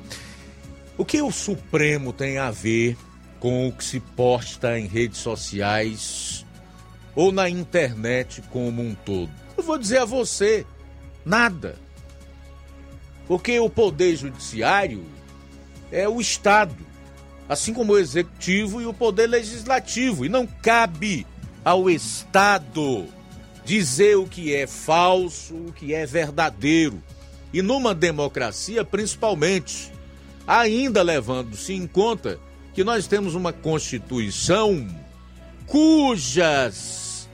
o que o Supremo tem a ver com o que se posta em redes sociais ou na internet como um todo? Eu vou dizer a você, nada. Porque o poder judiciário é o Estado. assim como o executivo e o poder legislativo. E não cabe ao Estado dizer o que é falso, o que é verdadeiro. E numa democracia, principalmente, ainda levando-se em conta que nós temos uma Constituição cujas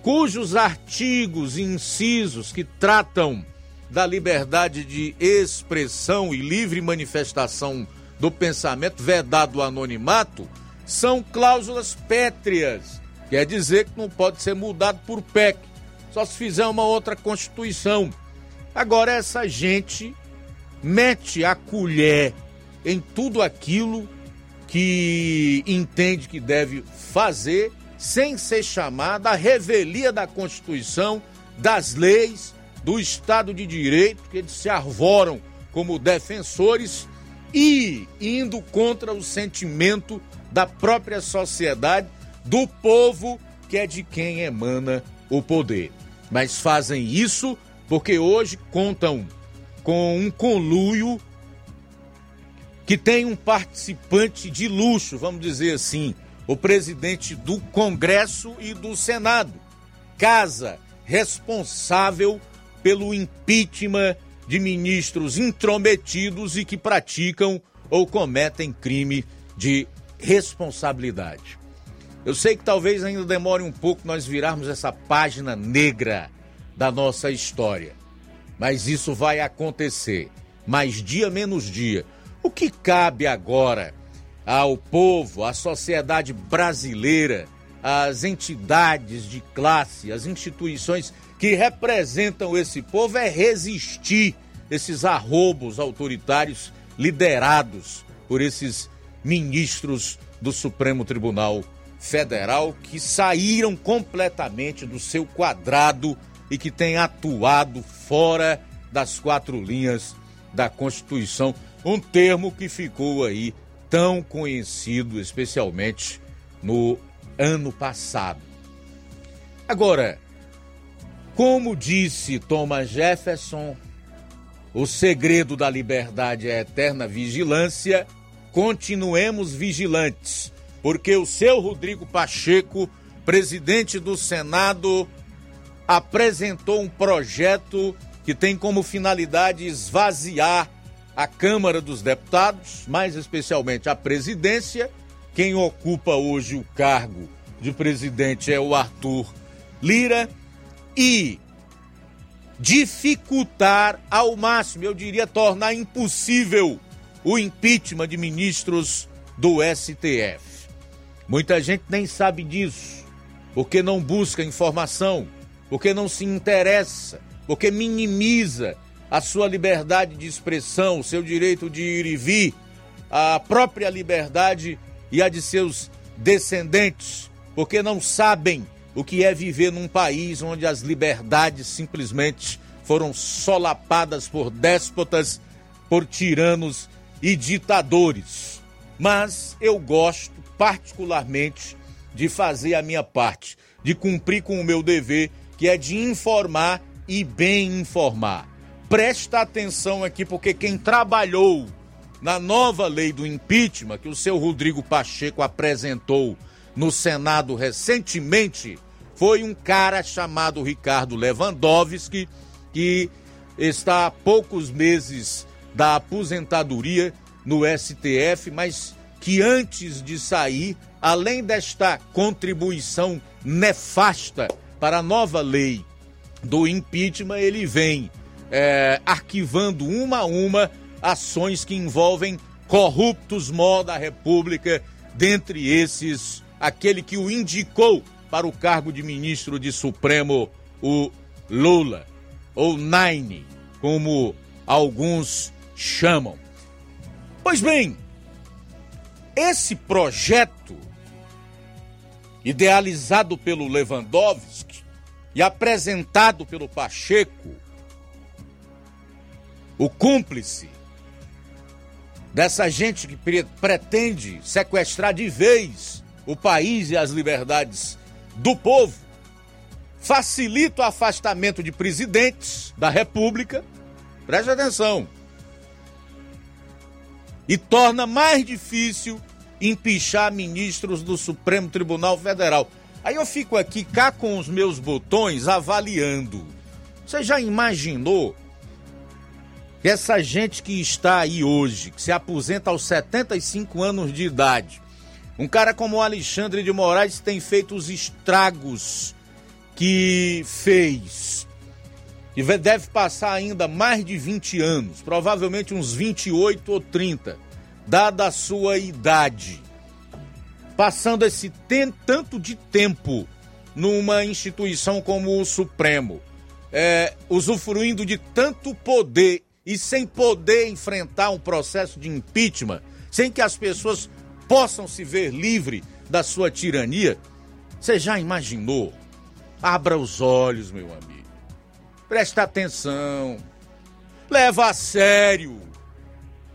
cujos artigos e incisos que tratam da liberdade de expressão e livre manifestação do pensamento, vedado o anonimato, são cláusulas pétreas. Quer dizer que não pode ser mudado por PEC, só se fizer uma outra Constituição. Agora, essa gente mete a colher em tudo aquilo que entende que deve fazer, sem ser chamada a revelia da Constituição, das leis, do Estado de Direito, que eles se arvoram como defensores e indo contra o sentimento da própria sociedade, do povo que é de quem emana o poder. Mas fazem isso porque hoje contam com um conluio que tem um participante de luxo, vamos dizer assim, o presidente do Congresso e do Senado, casa responsável pelo impeachment de ministros intrometidos e que praticam ou cometem crime de responsabilidade. Eu sei que talvez ainda demore um pouco nós virarmos essa página negra da nossa história, mas isso vai acontecer, mais dia menos dia. O que cabe agora ao povo, à sociedade brasileira, às entidades de classe, às instituições que representam esse povo é resistir esses arrobos autoritários liderados por esses ministros do Supremo Tribunal Federal que saíram completamente do seu quadrado e que têm atuado fora das quatro linhas da Constituição, um termo que ficou aí tão conhecido, especialmente no ano passado. Agora, como disse Thomas Jefferson, o segredo da liberdade é a eterna vigilância. Continuemos vigilantes, porque o seu Rodrigo Pacheco, presidente do Senado, apresentou um projeto que tem como finalidade esvaziar a Câmara dos Deputados, mais especialmente a presidência. Quem ocupa hoje o cargo de presidente é o Arthur Lira e dificultar ao máximo, eu diria tornar impossível o impeachment de ministros do STF. Muita gente nem sabe disso, porque não busca informação, porque não se interessa, porque minimiza a sua liberdade de expressão, o seu direito de ir e vir, a própria liberdade e a de seus descendentes, porque não sabem o que é viver num país onde as liberdades simplesmente foram solapadas por déspotas, por tiranos e ditadores. Mas eu gosto particularmente de fazer a minha parte, de cumprir com o meu dever, que é de informar e bem informar. Presta atenção aqui, porque quem trabalhou na nova lei do impeachment que o seu Rodrigo Pacheco apresentou no Senado recentemente foi um cara chamado Ricardo Lewandowski, que está há poucos meses da aposentadoria no STF, mas que antes de sair, além desta contribuição nefasta para a nova lei do impeachment, ele vem é, arquivando uma a uma ações que envolvem corruptos mó da República, dentre esses aquele que o indicou para o cargo de ministro de Supremo, o Lula, ou Nine, como alguns chamam. Pois bem, esse projeto, idealizado pelo Lewandowski e apresentado pelo Pacheco, o cúmplice dessa gente que pretende sequestrar de vez o país e as liberdades do povo, facilita o afastamento de presidentes da República, preste atenção, e torna mais difícil empichar ministros do Supremo Tribunal Federal. Aí eu fico aqui cá com os meus botões avaliando. Você já imaginou que essa gente que está aí hoje, que se aposenta aos 75 anos de idade, um cara como o Alexandre de Moraes tem feito os estragos que fez. E deve passar ainda mais de 20 anos, provavelmente uns 28 ou 30, dada a sua idade. Passando esse tanto de tempo numa instituição como o Supremo, é, usufruindo de tanto poder e sem poder enfrentar um processo de impeachment, sem que as pessoas possam se ver livre da sua tirania. Você já imaginou? Abra os olhos, meu amigo. Presta atenção. Leva a sério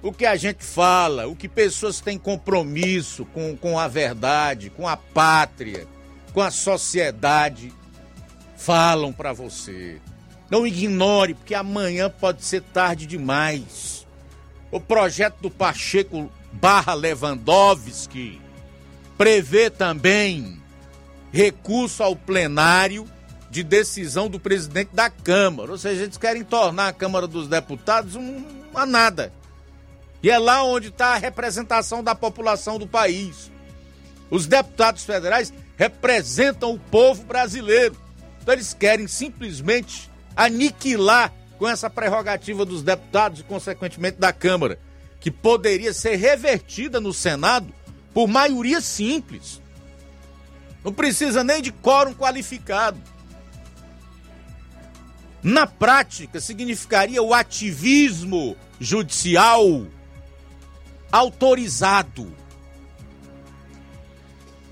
o que a gente fala, o que pessoas têm compromisso com, com a verdade, com a pátria, com a sociedade, falam para você. Não ignore, porque amanhã pode ser tarde demais. O projeto do Pacheco barra Lewandowski prevê também recurso ao plenário de decisão do presidente da Câmara. Ou seja, eles querem tornar a Câmara dos Deputados uma nada. E é lá onde está a representação da população do país. Os deputados federais representam o povo brasileiro. Então eles querem simplesmente aniquilar com essa prerrogativa dos deputados e, consequentemente, da Câmara, que poderia ser revertida no Senado por maioria simples. Não precisa nem de quórum qualificado. Na prática, significaria o ativismo judicial autorizado.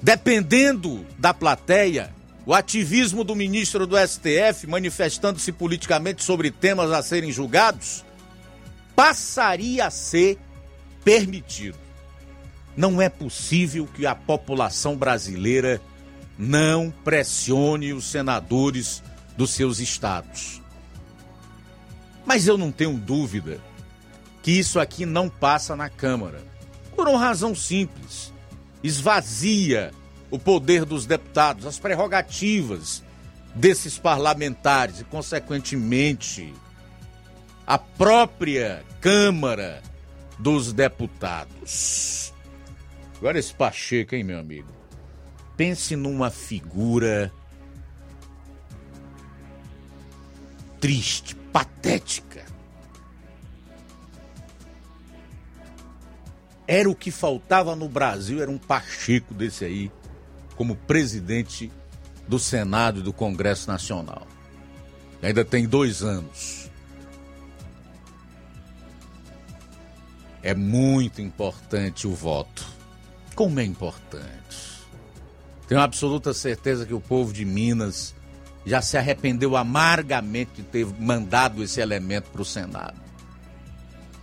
Dependendo da plateia, o ativismo do ministro do STF manifestando-se politicamente sobre temas a serem julgados passaria a ser permitido. Não é possível que a população brasileira não pressione os senadores dos seus estados. Mas eu não tenho dúvida que isso aqui não passa na Câmara. Por uma razão simples: esvazia o poder dos deputados, as prerrogativas desses parlamentares e, consequentemente, a própria Câmara dos Deputados. Agora esse Pacheco, hein, meu amigo? Pense numa figura triste, patética. Era o que faltava no Brasil, era um Pacheco desse aí como presidente do Senado e do Congresso Nacional. Ainda tem dois anos. É muito importante o voto. Como é importante. Tenho absoluta certeza que o povo de Minas já se arrependeu amargamente de ter mandado esse elemento para o Senado.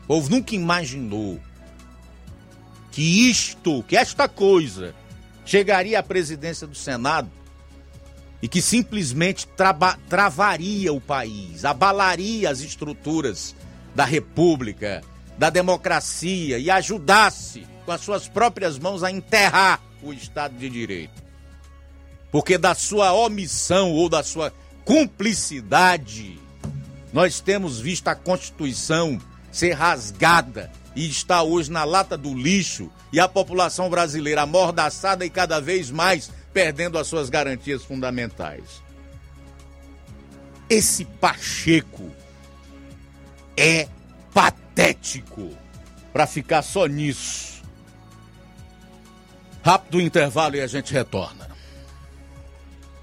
O povo nunca imaginou que isto, que esta coisa, chegaria à presidência do Senado e que simplesmente travaria o país, abalaria as estruturas da República, da democracia e ajudasse com as suas próprias mãos a enterrar o Estado de Direito. Porque da sua omissão ou da sua cumplicidade, nós temos visto a Constituição ser rasgada e está hoje na lata do lixo e a população brasileira amordaçada e cada vez mais perdendo as suas garantias fundamentais. Esse Pacheco é patético para ficar só nisso. Rápido intervalo e a gente retorna.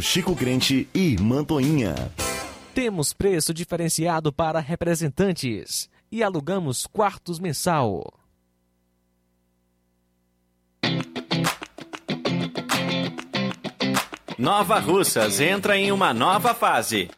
Chico Crente e Mantoinha. Temos preço diferenciado para representantes e alugamos quartos mensal. Nova Russas entra em uma nova fase.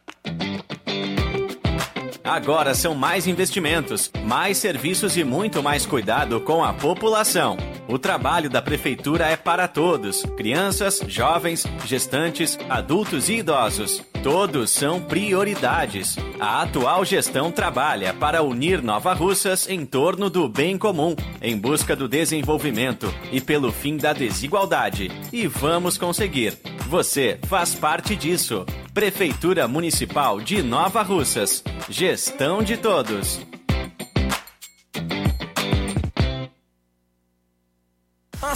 Agora são mais investimentos, mais serviços e muito mais cuidado com a população. O trabalho da Prefeitura é para todos: crianças, jovens, gestantes, adultos e idosos. Todos são prioridades. A atual gestão trabalha para unir Nova Russas em torno do bem comum, em busca do desenvolvimento e pelo fim da desigualdade. E vamos conseguir. Você faz parte disso. Prefeitura Municipal de Nova Russas. Gestão de todos.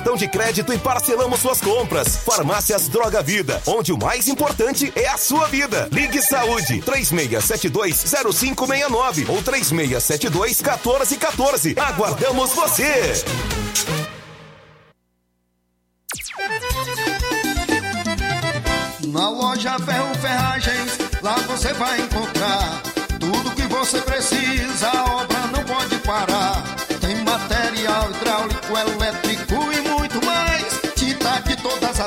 de crédito e parcelamos suas compras. Farmácias Droga Vida, onde o mais importante é a sua vida. Ligue Saúde 36720569 ou 36721414. Aguardamos você. Na loja Ferro Ferragens, lá você vai encontrar tudo que você precisa, a obra não pode parar.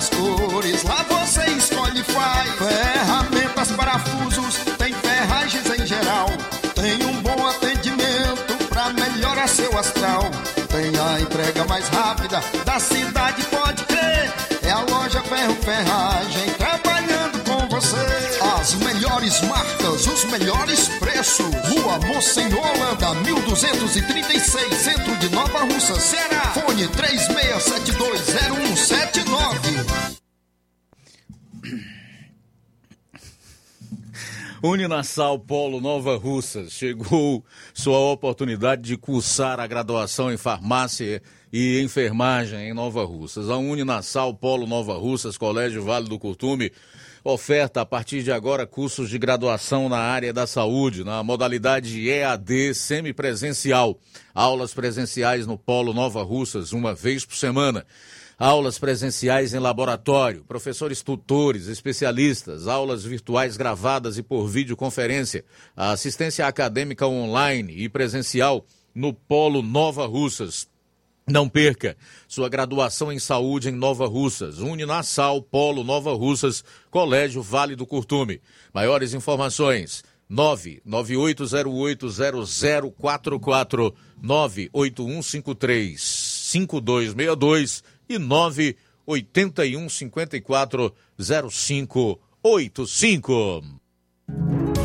Cores, lá você escolhe e faz. Ferramentas, parafusos, tem ferragens em geral. Tem um bom atendimento pra melhorar seu astral. Tem a entrega mais rápida da cidade, melhores preços. Rua Mocenola, 1236, centro de Nova Russa, Ceará. Fone 36720179. Uninasal Polo Nova Russas. Chegou sua oportunidade de cursar a graduação em farmácia e enfermagem em Nova Russas. A Uninasal Polo Nova Russas, Colégio Vale do Curtume, oferta a partir de agora cursos de graduação na área da saúde, na modalidade EAD semipresencial. Aulas presenciais no Polo Nova Russas, uma vez por semana aulas presenciais em laboratório, professores tutores, especialistas, aulas virtuais gravadas e por videoconferência, assistência acadêmica online e presencial no Polo Nova Russas. Não perca sua graduação em saúde em Nova Russas, Uninasal, Polo Nova Russas, Colégio Vale do Curtume. Maiores informações 981080044 981535262 e 981 54 0585.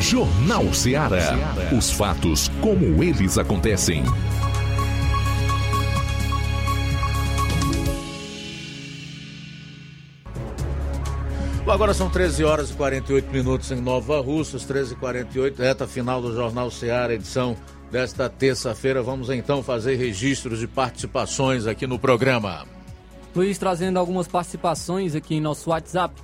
Jornal Ceará. Os fatos como eles acontecem. Bom, agora são 13 horas e 48 minutos em Nova Russas, 13 e 48 reta final do Jornal Ceará, edição desta terça-feira. Vamos então fazer registros de participações aqui no programa. Luiz trazendo algumas participações aqui em nosso WhatsApp.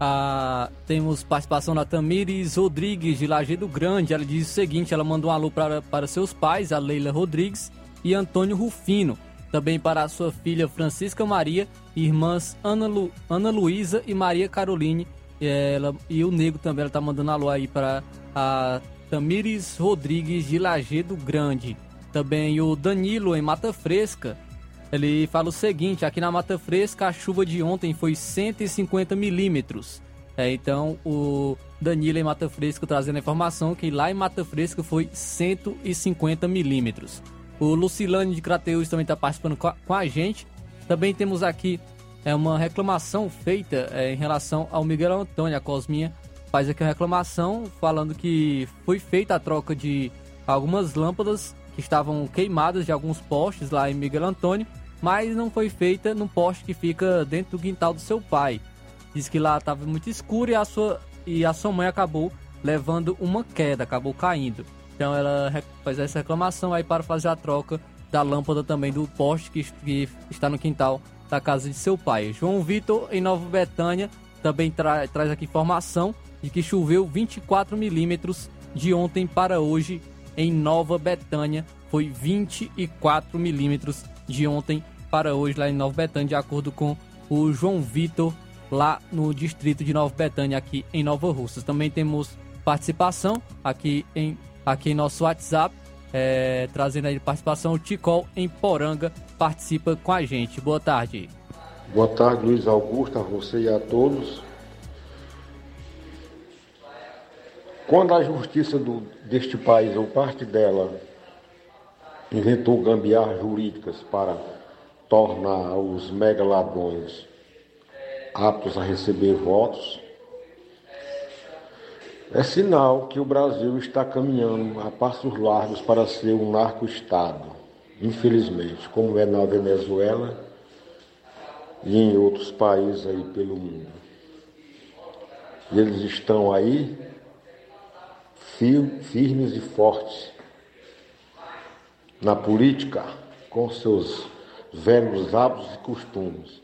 Ah, temos participação da Tamires Rodrigues de Lajeado Grande. Ela diz o seguinte: ela mandou um alô para, para seus pais, a Leila Rodrigues e Antônio Rufino. Também para a sua filha Francisca Maria, irmãs Ana, Lu, Ana Luísa e Maria Caroline. Ela, e o Nego também, ela está mandando alô aí para a Tamires Rodrigues de Lajeado Grande. Também o Danilo em Mata Fresca. Ele fala o seguinte: aqui na Mata Fresca a chuva de ontem foi 150 milímetros. É, então o Danilo em Mata Fresca trazendo a informação que lá em Mata Fresca foi 150 milímetros. O Lucilane de Crateus também está participando com a, gente. Também temos aqui é, uma reclamação feita é, em relação ao Miguel Antônio. A Cosminha faz aqui uma reclamação falando que foi feita a troca de algumas lâmpadas que estavam queimadas de alguns postes lá em Miguel Antônio, mas não foi feita no poste que fica dentro do quintal do seu pai. Diz que lá estava muito escuro e a sua, e a sua mãe acabou levando uma queda, acabou caindo. Então ela faz essa reclamação aí para fazer a troca da lâmpada também do poste que, está no quintal da casa de seu pai. João Vitor, em Nova Betânia, também tra traz aqui informação de que choveu 24 milímetros de ontem para hoje em Nova Betânia. Foi 24 milímetros de ontem para hoje lá em Nova Betânia, de acordo com o João Vitor, lá no distrito de Nova Betânia, aqui em Nova Russas. Também temos participação aqui em, aqui em nosso WhatsApp, é, trazendo aí participação. O Ticol em Poranga participa com a gente. Boa tarde. Boa tarde, Luiz Augusto, a você e a todos. Quando a justiça do, deste país, ou parte dela, inventou gambiarras jurídicas para tornar os mega ladrões aptos a receber votos, é sinal que o Brasil está caminhando a passos largos para ser um narco-estado, infelizmente, como é na Venezuela e em outros países aí pelo mundo. E eles estão aí firmes e fortes na política, com seus velhos hábitos e costumes.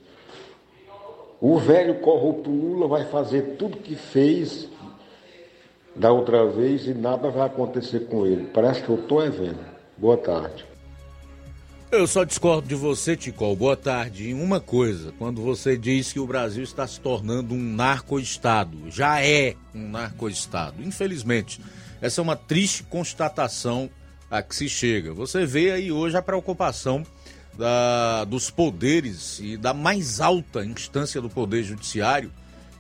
O velho corrupto Lula vai fazer tudo que fez da outra vez e nada vai acontecer com ele. Parece que eu estou vendo. Boa tarde. Eu só discordo de você, Ticol. Boa tarde. Em uma coisa, quando você diz que o Brasil está se tornando um narco-estado. Já é um narco-estado. Infelizmente, essa é uma triste constatação a que se chega. Você vê aí hoje a preocupação da, dos poderes e da mais alta instância do Poder Judiciário,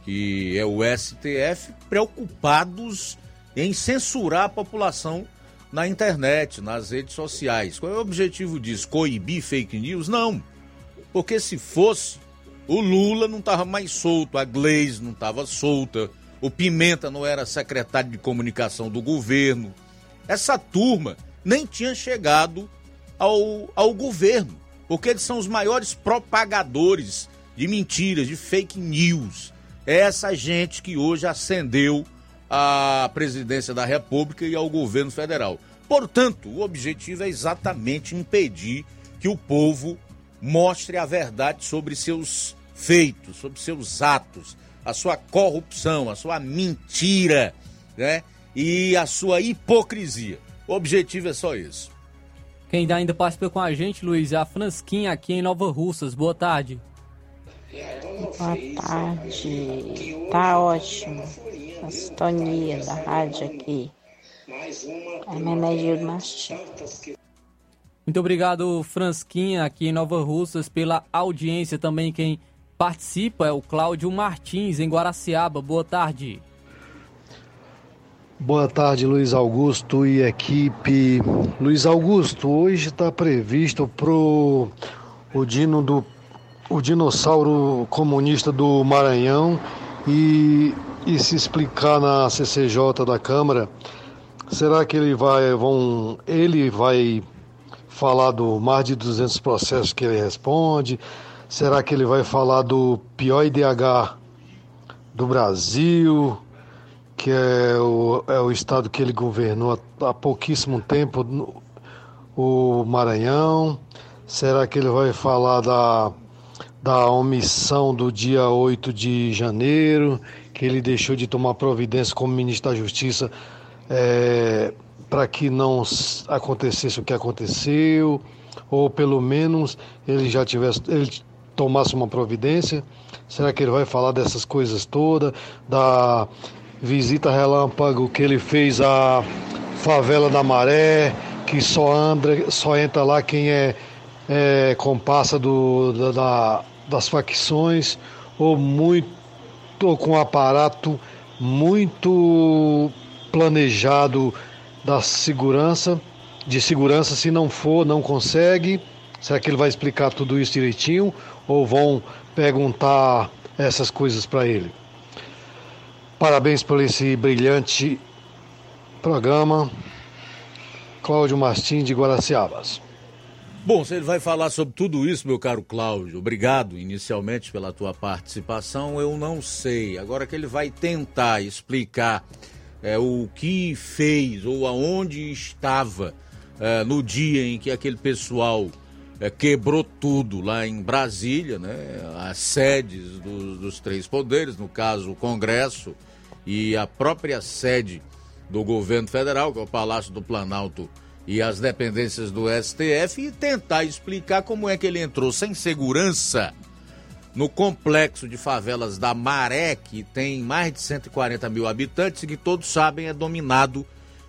que é o STF, preocupados em censurar a população na internet, nas redes sociais. Qual é o objetivo disso? Coibir fake news? Não. Porque se fosse, o Lula não estava mais solto, a Gleisi não estava solta, o Pimenta não era secretário de comunicação do governo. Essa turma nem tinha chegado ao, ao governo, porque eles são os maiores propagadores de mentiras, de fake news. Essa gente que hoje ascendeu à presidência da República e ao governo federal. Portanto, o objetivo é exatamente impedir que o povo mostre a verdade sobre seus feitos, sobre seus atos, a sua corrupção, a sua mentira, né? E a sua hipocrisia. O objetivo é só isso. Quem ainda participa com a gente, Luiz, é a Fransquinha aqui em Nova Russas. Boa tarde. Boa tarde. Tá ótimo. A sintonia da rádio aqui. É Menegildo Mastim. Muito obrigado, Fransquinha, aqui em Nova Russas, pela audiência. Também quem participa é o Cláudio Martins, em Guaraciaba. Boa tarde. Boa tarde, Luiz Augusto e equipe. Luiz Augusto, hoje está previsto pro o dino do o dinossauro comunista do Maranhão e, e se explicar na CCJ da Câmara. Será que ele vai vão ele vai falar do mais de 200 processos que ele responde? Será que ele vai falar do pior IDH do Brasil? que é o, é o estado que ele governou há, há pouquíssimo tempo, o Maranhão. Será que ele vai falar da, da omissão do dia 8 de janeiro, que ele deixou de tomar providência como ministro da Justiça é, para que não acontecesse o que aconteceu, ou pelo menos ele já tivesse. Ele tomasse uma providência? Será que ele vai falar dessas coisas todas? Da visita relâmpago que ele fez à favela da Maré, que só anda, só entra lá quem é, é do, da, da, das facções, ou muito ou com um aparato muito planejado da segurança, de segurança, se não for, não consegue. Será que ele vai explicar tudo isso direitinho? Ou vão perguntar essas coisas para ele? Parabéns por esse brilhante programa. Cláudio Martins de Guaraciabas. Bom, se ele vai falar sobre tudo isso, meu caro Cláudio, obrigado inicialmente pela tua participação, eu não sei. Agora que ele vai tentar explicar é, o que fez ou aonde estava é, no dia em que aquele pessoal é, quebrou tudo lá em Brasília, né? As sedes do, dos três poderes, no caso o Congresso e a própria sede do governo federal, que é o Palácio do Planalto e as dependências do STF, e tentar explicar como é que ele entrou sem segurança no complexo de favelas da Maré, que tem mais de 140 mil habitantes e que todos sabem é dominado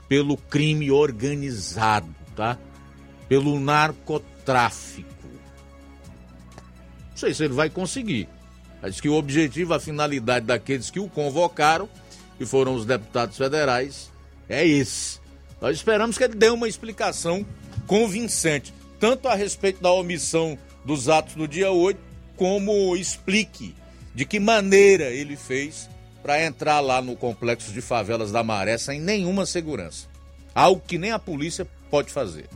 pelo crime organizado, tá? Pelo narcotráfico. Não sei se ele vai conseguir. Acho que o objetivo, a finalidade daqueles que o convocaram, que foram os deputados federais, é esse. Nós esperamos que ele dê uma explicação convincente, tanto a respeito da omissão dos atos do dia 8, como explique de que maneira ele fez para entrar lá no complexo de favelas da Maré sem nenhuma segurança. Algo que nem a polícia pode fazer.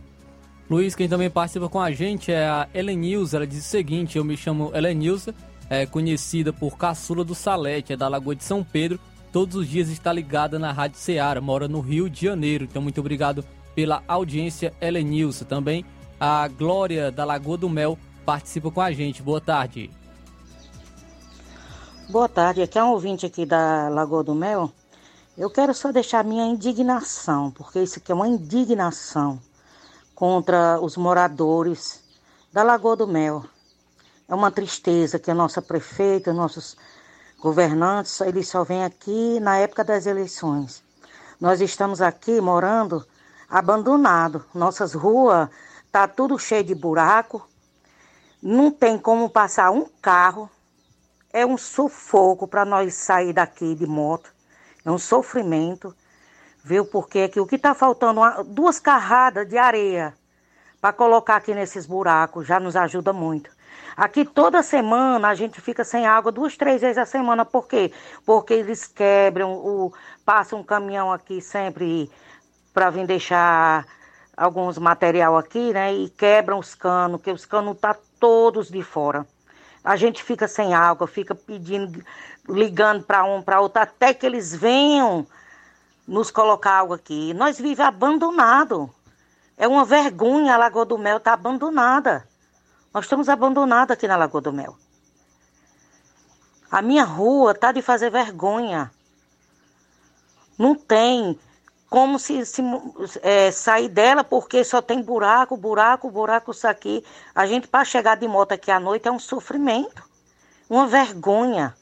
Luiz, quem também participa com a gente é a Helenilza. Ela diz o seguinte: eu me chamo Helenilza, é conhecida por Caçula do Salete, é da Lagoa de São Pedro. Todos os dias está ligada na Rádio Ceará, mora no Rio de Janeiro. Então, muito obrigado pela audiência, Helenilza. Também a Glória da Lagoa do Mel participa com a gente. Boa tarde. Boa tarde, aqui é um ouvinte aqui da Lagoa do Mel. Eu quero só deixar minha indignação, porque isso aqui é uma indignação contra os moradores da Lagoa do Mel. É uma tristeza que a nossa prefeita, nossos governantes, eles só vêm aqui na época das eleições. Nós estamos aqui morando abandonado. Nossas ruas tá tudo cheio de buraco, não tem como passar um carro. É um sufoco para nós sair daqui de moto. É um sofrimento. Viu? Porque aqui, o que está faltando, duas carradas de areia para colocar aqui nesses buracos já nos ajuda muito. Aqui toda semana a gente fica sem água duas, três vezes a semana. Por quê? Porque eles quebram, o, passam um caminhão aqui sempre para vir deixar alguns material aqui, né? E quebram os canos, que os canos tá todos de fora. A gente fica sem água, fica pedindo, ligando para um, para outro, até que eles venham nos colocar água aqui. Nós vivemos abandonado. É uma vergonha a Lagoa do Mel tá abandonada. Nós estamos abandonados aqui na Lagoa do Mel. A minha rua tá de fazer vergonha. Não tem como se, se é, sair dela porque só tem buraco, buraco, buraco, isso aqui. A gente, para chegar de moto aqui à noite, é um sofrimento, uma vergonha.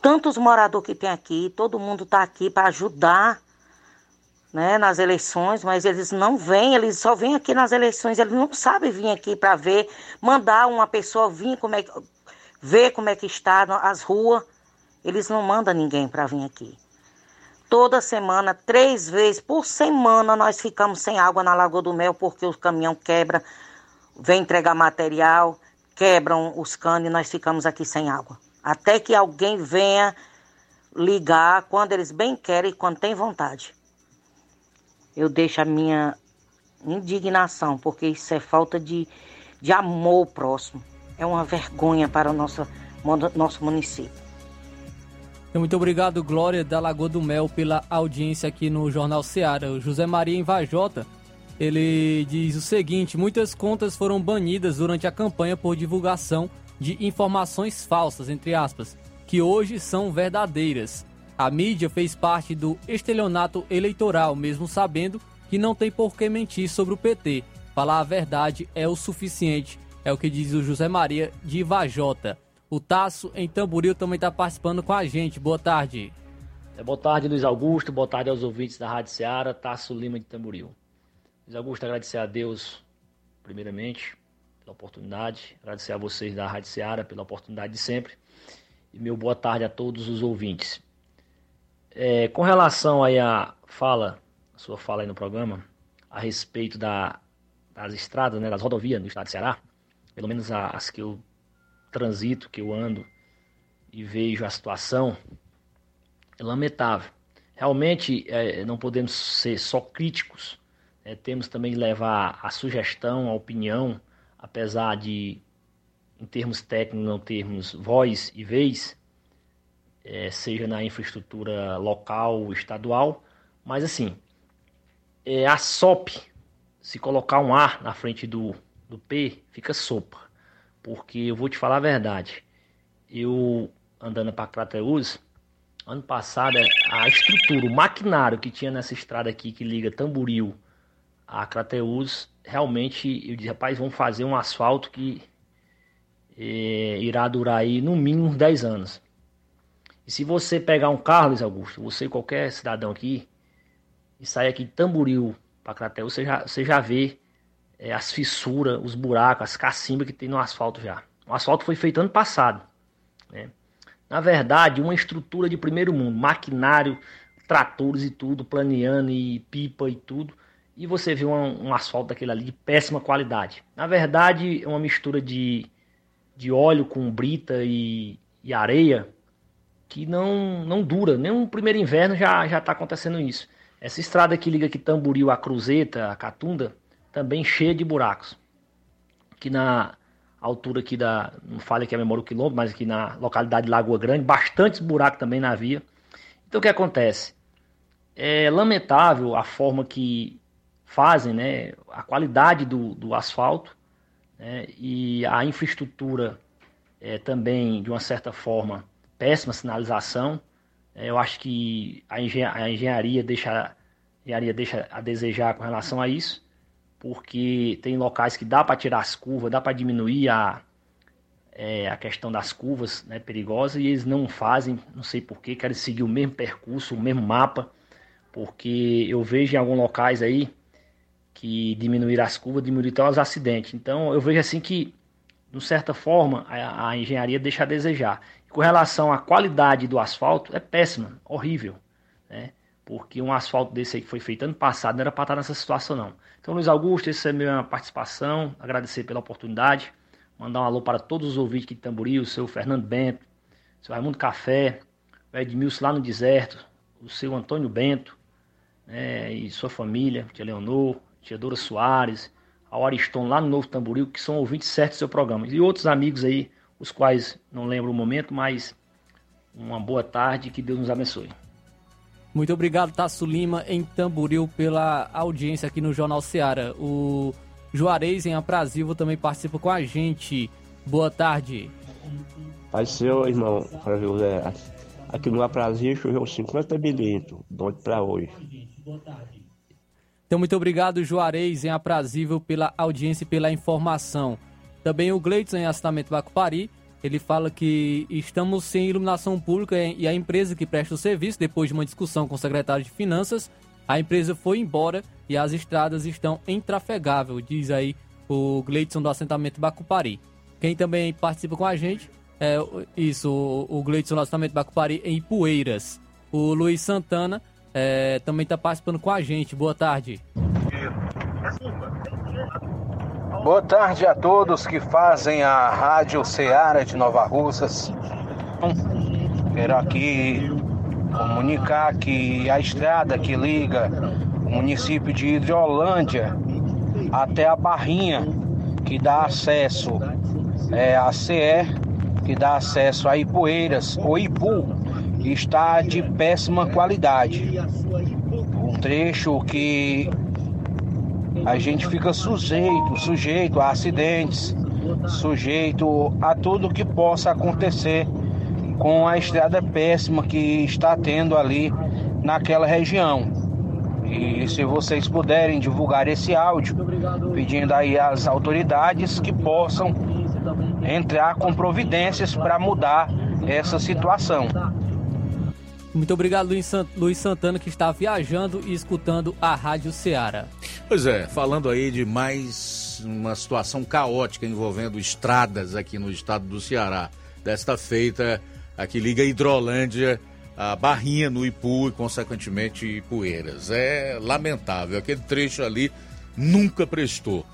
Tantos moradores que tem aqui, todo mundo está aqui para ajudar né, nas eleições, mas eles não vêm, eles só vêm aqui nas eleições, eles não sabem vir aqui para ver, mandar uma pessoa vir como é, ver como é que está as ruas. Eles não mandam ninguém para vir aqui. Toda semana, três vezes por semana, nós ficamos sem água na Lagoa do Mel porque o caminhão quebra, vem entregar material, quebram os canos e nós ficamos aqui sem água. Até que alguém venha ligar quando eles bem querem e quando tem vontade. Eu deixo a minha indignação, porque isso é falta de, de amor próximo. É uma vergonha para o nosso, nosso município. Então, muito obrigado, Glória da Lagoa do Mel, pela audiência aqui no Jornal Seara. O José Maria Invajota, ele diz o seguinte: muitas contas foram banidas durante a campanha por divulgação de informações falsas, entre aspas, que hoje são verdadeiras. A mídia fez parte do estelionato eleitoral, mesmo sabendo que não tem por que mentir sobre o PT. Falar a verdade é o suficiente, é o que diz o José Maria de Vajota. O Tasso em Tamboril também está participando com a gente. Boa tarde. É, boa tarde, Luiz Augusto. Boa tarde aos ouvintes da Rádio Ceará. Tasso Lima de Tamboril. Luiz Augusto, agradecer a Deus, primeiramente, pela oportunidade. Agradecer a vocês da Rádio Ceará pela oportunidade de sempre. E meu boa tarde a todos os ouvintes. É, com relação aí à fala, a sua fala aí no programa, a respeito da, das estradas, né, das rodovias no estado de Ceará, pelo menos as que eu transito, que eu ando e vejo a situação, é lamentável. Realmente é, não podemos ser só críticos, é, temos também que levar a sugestão, a opinião, apesar de, em termos técnicos, não termos voz e vez, é, seja na infraestrutura local, estadual, mas assim, é, a SOP, se colocar um A na frente do, do P, fica sopa. Porque eu vou te falar a verdade, eu andando para Crateus, ano passado a estrutura, o maquinário que tinha nessa estrada aqui que liga Tamboril a Crateus, realmente eu disse, rapaz, vamos fazer um asfalto que é, irá durar aí no mínimo 10 anos. E se você pegar um carro, Luiz Augusto, você qualquer cidadão aqui, e sair aqui de Tamboril para Crateus, você já, você já vê é, as fissuras, os buracos, as cacimbas que tem no asfalto já. O asfalto foi feito ano passado. Né? Na verdade, uma estrutura de primeiro mundo, maquinário, tratores e tudo, planeando e pipa e tudo. E você vê um, um asfalto daquele ali de péssima qualidade. Na verdade, é uma mistura de, de óleo com brita e, e areia que não, não dura. Nem um primeiro inverno já está acontecendo isso. Essa estrada que liga aqui Tamboril a Cruzeta, a Catunda, também cheia de buracos. Que na altura aqui da, não fale aqui a memória o quilômetro, mas aqui na localidade de Lagoa Grande, bastantes buracos também na via. Então o que acontece? É lamentável a forma que fazem, né, a qualidade do, do asfalto né, e a infraestrutura é, também, de uma certa forma, péssima sinalização. É, eu acho que a, engen a engenharia, deixa, a engenharia deixa a desejar com relação a isso, porque tem locais que dá para tirar as curvas, dá para diminuir a, é, a questão das curvas né, perigosas e eles não fazem, não sei porquê, querem seguir o mesmo percurso, o mesmo mapa, porque eu vejo em alguns locais aí que diminuir as curvas, diminuir até os acidentes. Então eu vejo assim que, de certa forma, a, a engenharia deixa a desejar com relação à qualidade do asfalto, é péssima, horrível. Né? Porque um asfalto desse aí que foi feito ano passado não era para estar nessa situação, não. Então, Luiz Augusto, essa é a minha participação. Agradecer pela oportunidade. Mandar um alô para todos os ouvintes aqui de Tamboril, o seu Fernando Bento, o seu Raimundo Café, o Edmilson lá no deserto, o seu Antônio Bento, né, e sua família, tia Leonor, tia Dora Soares, a Ariston lá no Novo Tamboril, que são ouvintes certos do seu programa. E outros amigos aí os quais não lembro o momento, mas uma boa tarde, que Deus nos abençoe. Muito obrigado, Tasso Lima, em Tamboril, pela audiência aqui no Jornal Seara. O Juarez, em Aprazível, também participa com a gente. Boa tarde. Pai seu, irmão, aqui no Aprazível choveu 50 milímetros, de para hoje. Então, muito obrigado, Juarez, em Aprazível, pela audiência e pela informação. Também o Gleidson em assentamento Bacupari, ele fala que estamos sem iluminação pública e a empresa que presta o serviço, depois de uma discussão com o secretário de Finanças, a empresa foi embora e as estradas estão intrafegáveis, diz aí o Gleidson do assentamento Bacupari. Quem também participa com a gente é isso, o Gleidson do assentamento Bacupari em Poeiras. O Luiz Santana é, também está participando com a gente. Boa tarde. Boa tarde a todos que fazem a Rádio Ceará de Nova Russas. Quero aqui comunicar que a estrada que liga o município de Hidrolândia até a Barrinha, que dá acesso é, a CE, que dá acesso a Ipueiras ou Ipu, está de péssima qualidade. Um trecho que a gente fica sujeito, sujeito a acidentes, sujeito a tudo que possa acontecer com a estrada péssima que está tendo ali naquela região. E se vocês puderem divulgar esse áudio, pedindo aí às autoridades que possam entrar com providências para mudar essa situação. Muito obrigado, Luiz Santana, que está viajando e escutando a Rádio Ceará. Pois é, falando aí de mais uma situação caótica envolvendo estradas aqui no estado do Ceará. Desta feita, aqui liga Hidrolândia, a Barrinha no Ipu e, consequentemente, Ipueiras. É lamentável, aquele trecho ali nunca prestou.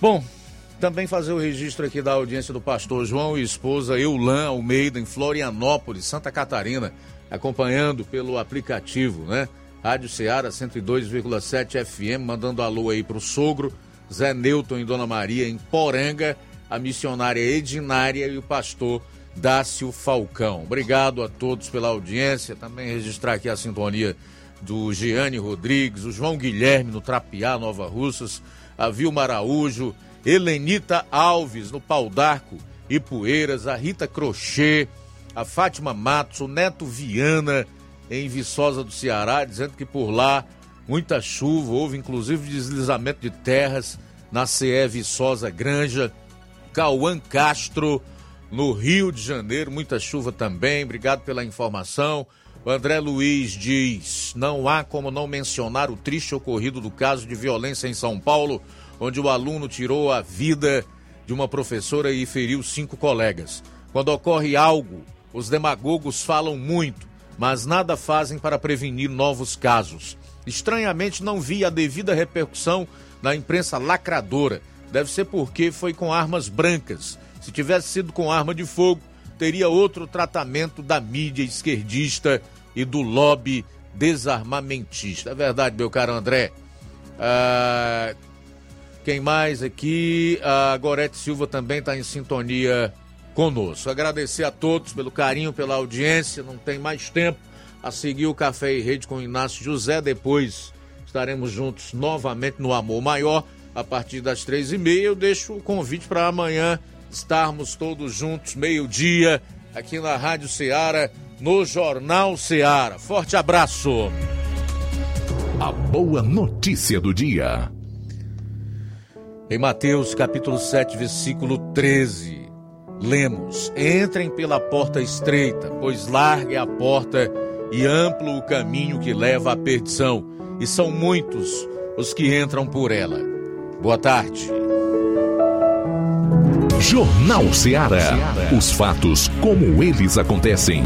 Bom, também fazer o registro aqui da audiência do pastor João e esposa Eulan Almeida, em Florianópolis, Santa Catarina acompanhando pelo aplicativo, né? Rádio Ceará 102,7 FM, mandando alô aí pro sogro, Zé Newton e Dona Maria em Poranga, a missionária Edinária e o pastor Dácio Falcão. Obrigado a todos pela audiência. Também registrar aqui a sintonia do Giane Rodrigues, o João Guilherme no Trapiá, Nova Russas, a Vilma Araújo, Helenita Alves no Pau d'Arco, Ipueiras, a Rita Crochê, a Fátima Matos, o Neto Viana em Viçosa do Ceará, dizendo que por lá muita chuva, houve inclusive deslizamento de terras na CE Viçosa Granja, Cauã Castro, no Rio de Janeiro, muita chuva também. Obrigado pela informação. O André Luiz diz: não há como não mencionar o triste ocorrido do caso de violência em São Paulo, onde o aluno tirou a vida de uma professora e feriu cinco colegas. Quando ocorre algo, os demagogos falam muito, mas nada fazem para prevenir novos casos. Estranhamente, não vi a devida repercussão na imprensa lacradora. Deve ser porque foi com armas brancas. Se tivesse sido com arma de fogo, teria outro tratamento da mídia esquerdista e do lobby desarmamentista. É verdade, meu caro André. Ah, quem mais aqui? A Gorete Silva também está em sintonia conosco. Agradecer a todos pelo carinho, pela audiência. Não tem mais tempo a seguir o Café e Rede com o Inácio José. Depois estaremos juntos novamente no Amor Maior a partir das três e meia. Eu deixo o convite para amanhã estarmos todos juntos, meio-dia, aqui na Rádio Ceará, no Jornal Ceará. Forte abraço! A boa notícia do dia. Em Mateus capítulo 7, versículo 13, lemos: Entrem pela porta estreita, pois larga é a porta e amplo o caminho que leva à perdição, e são muitos os que entram por ela. Boa tarde. Jornal Ceará. Os fatos como eles acontecem.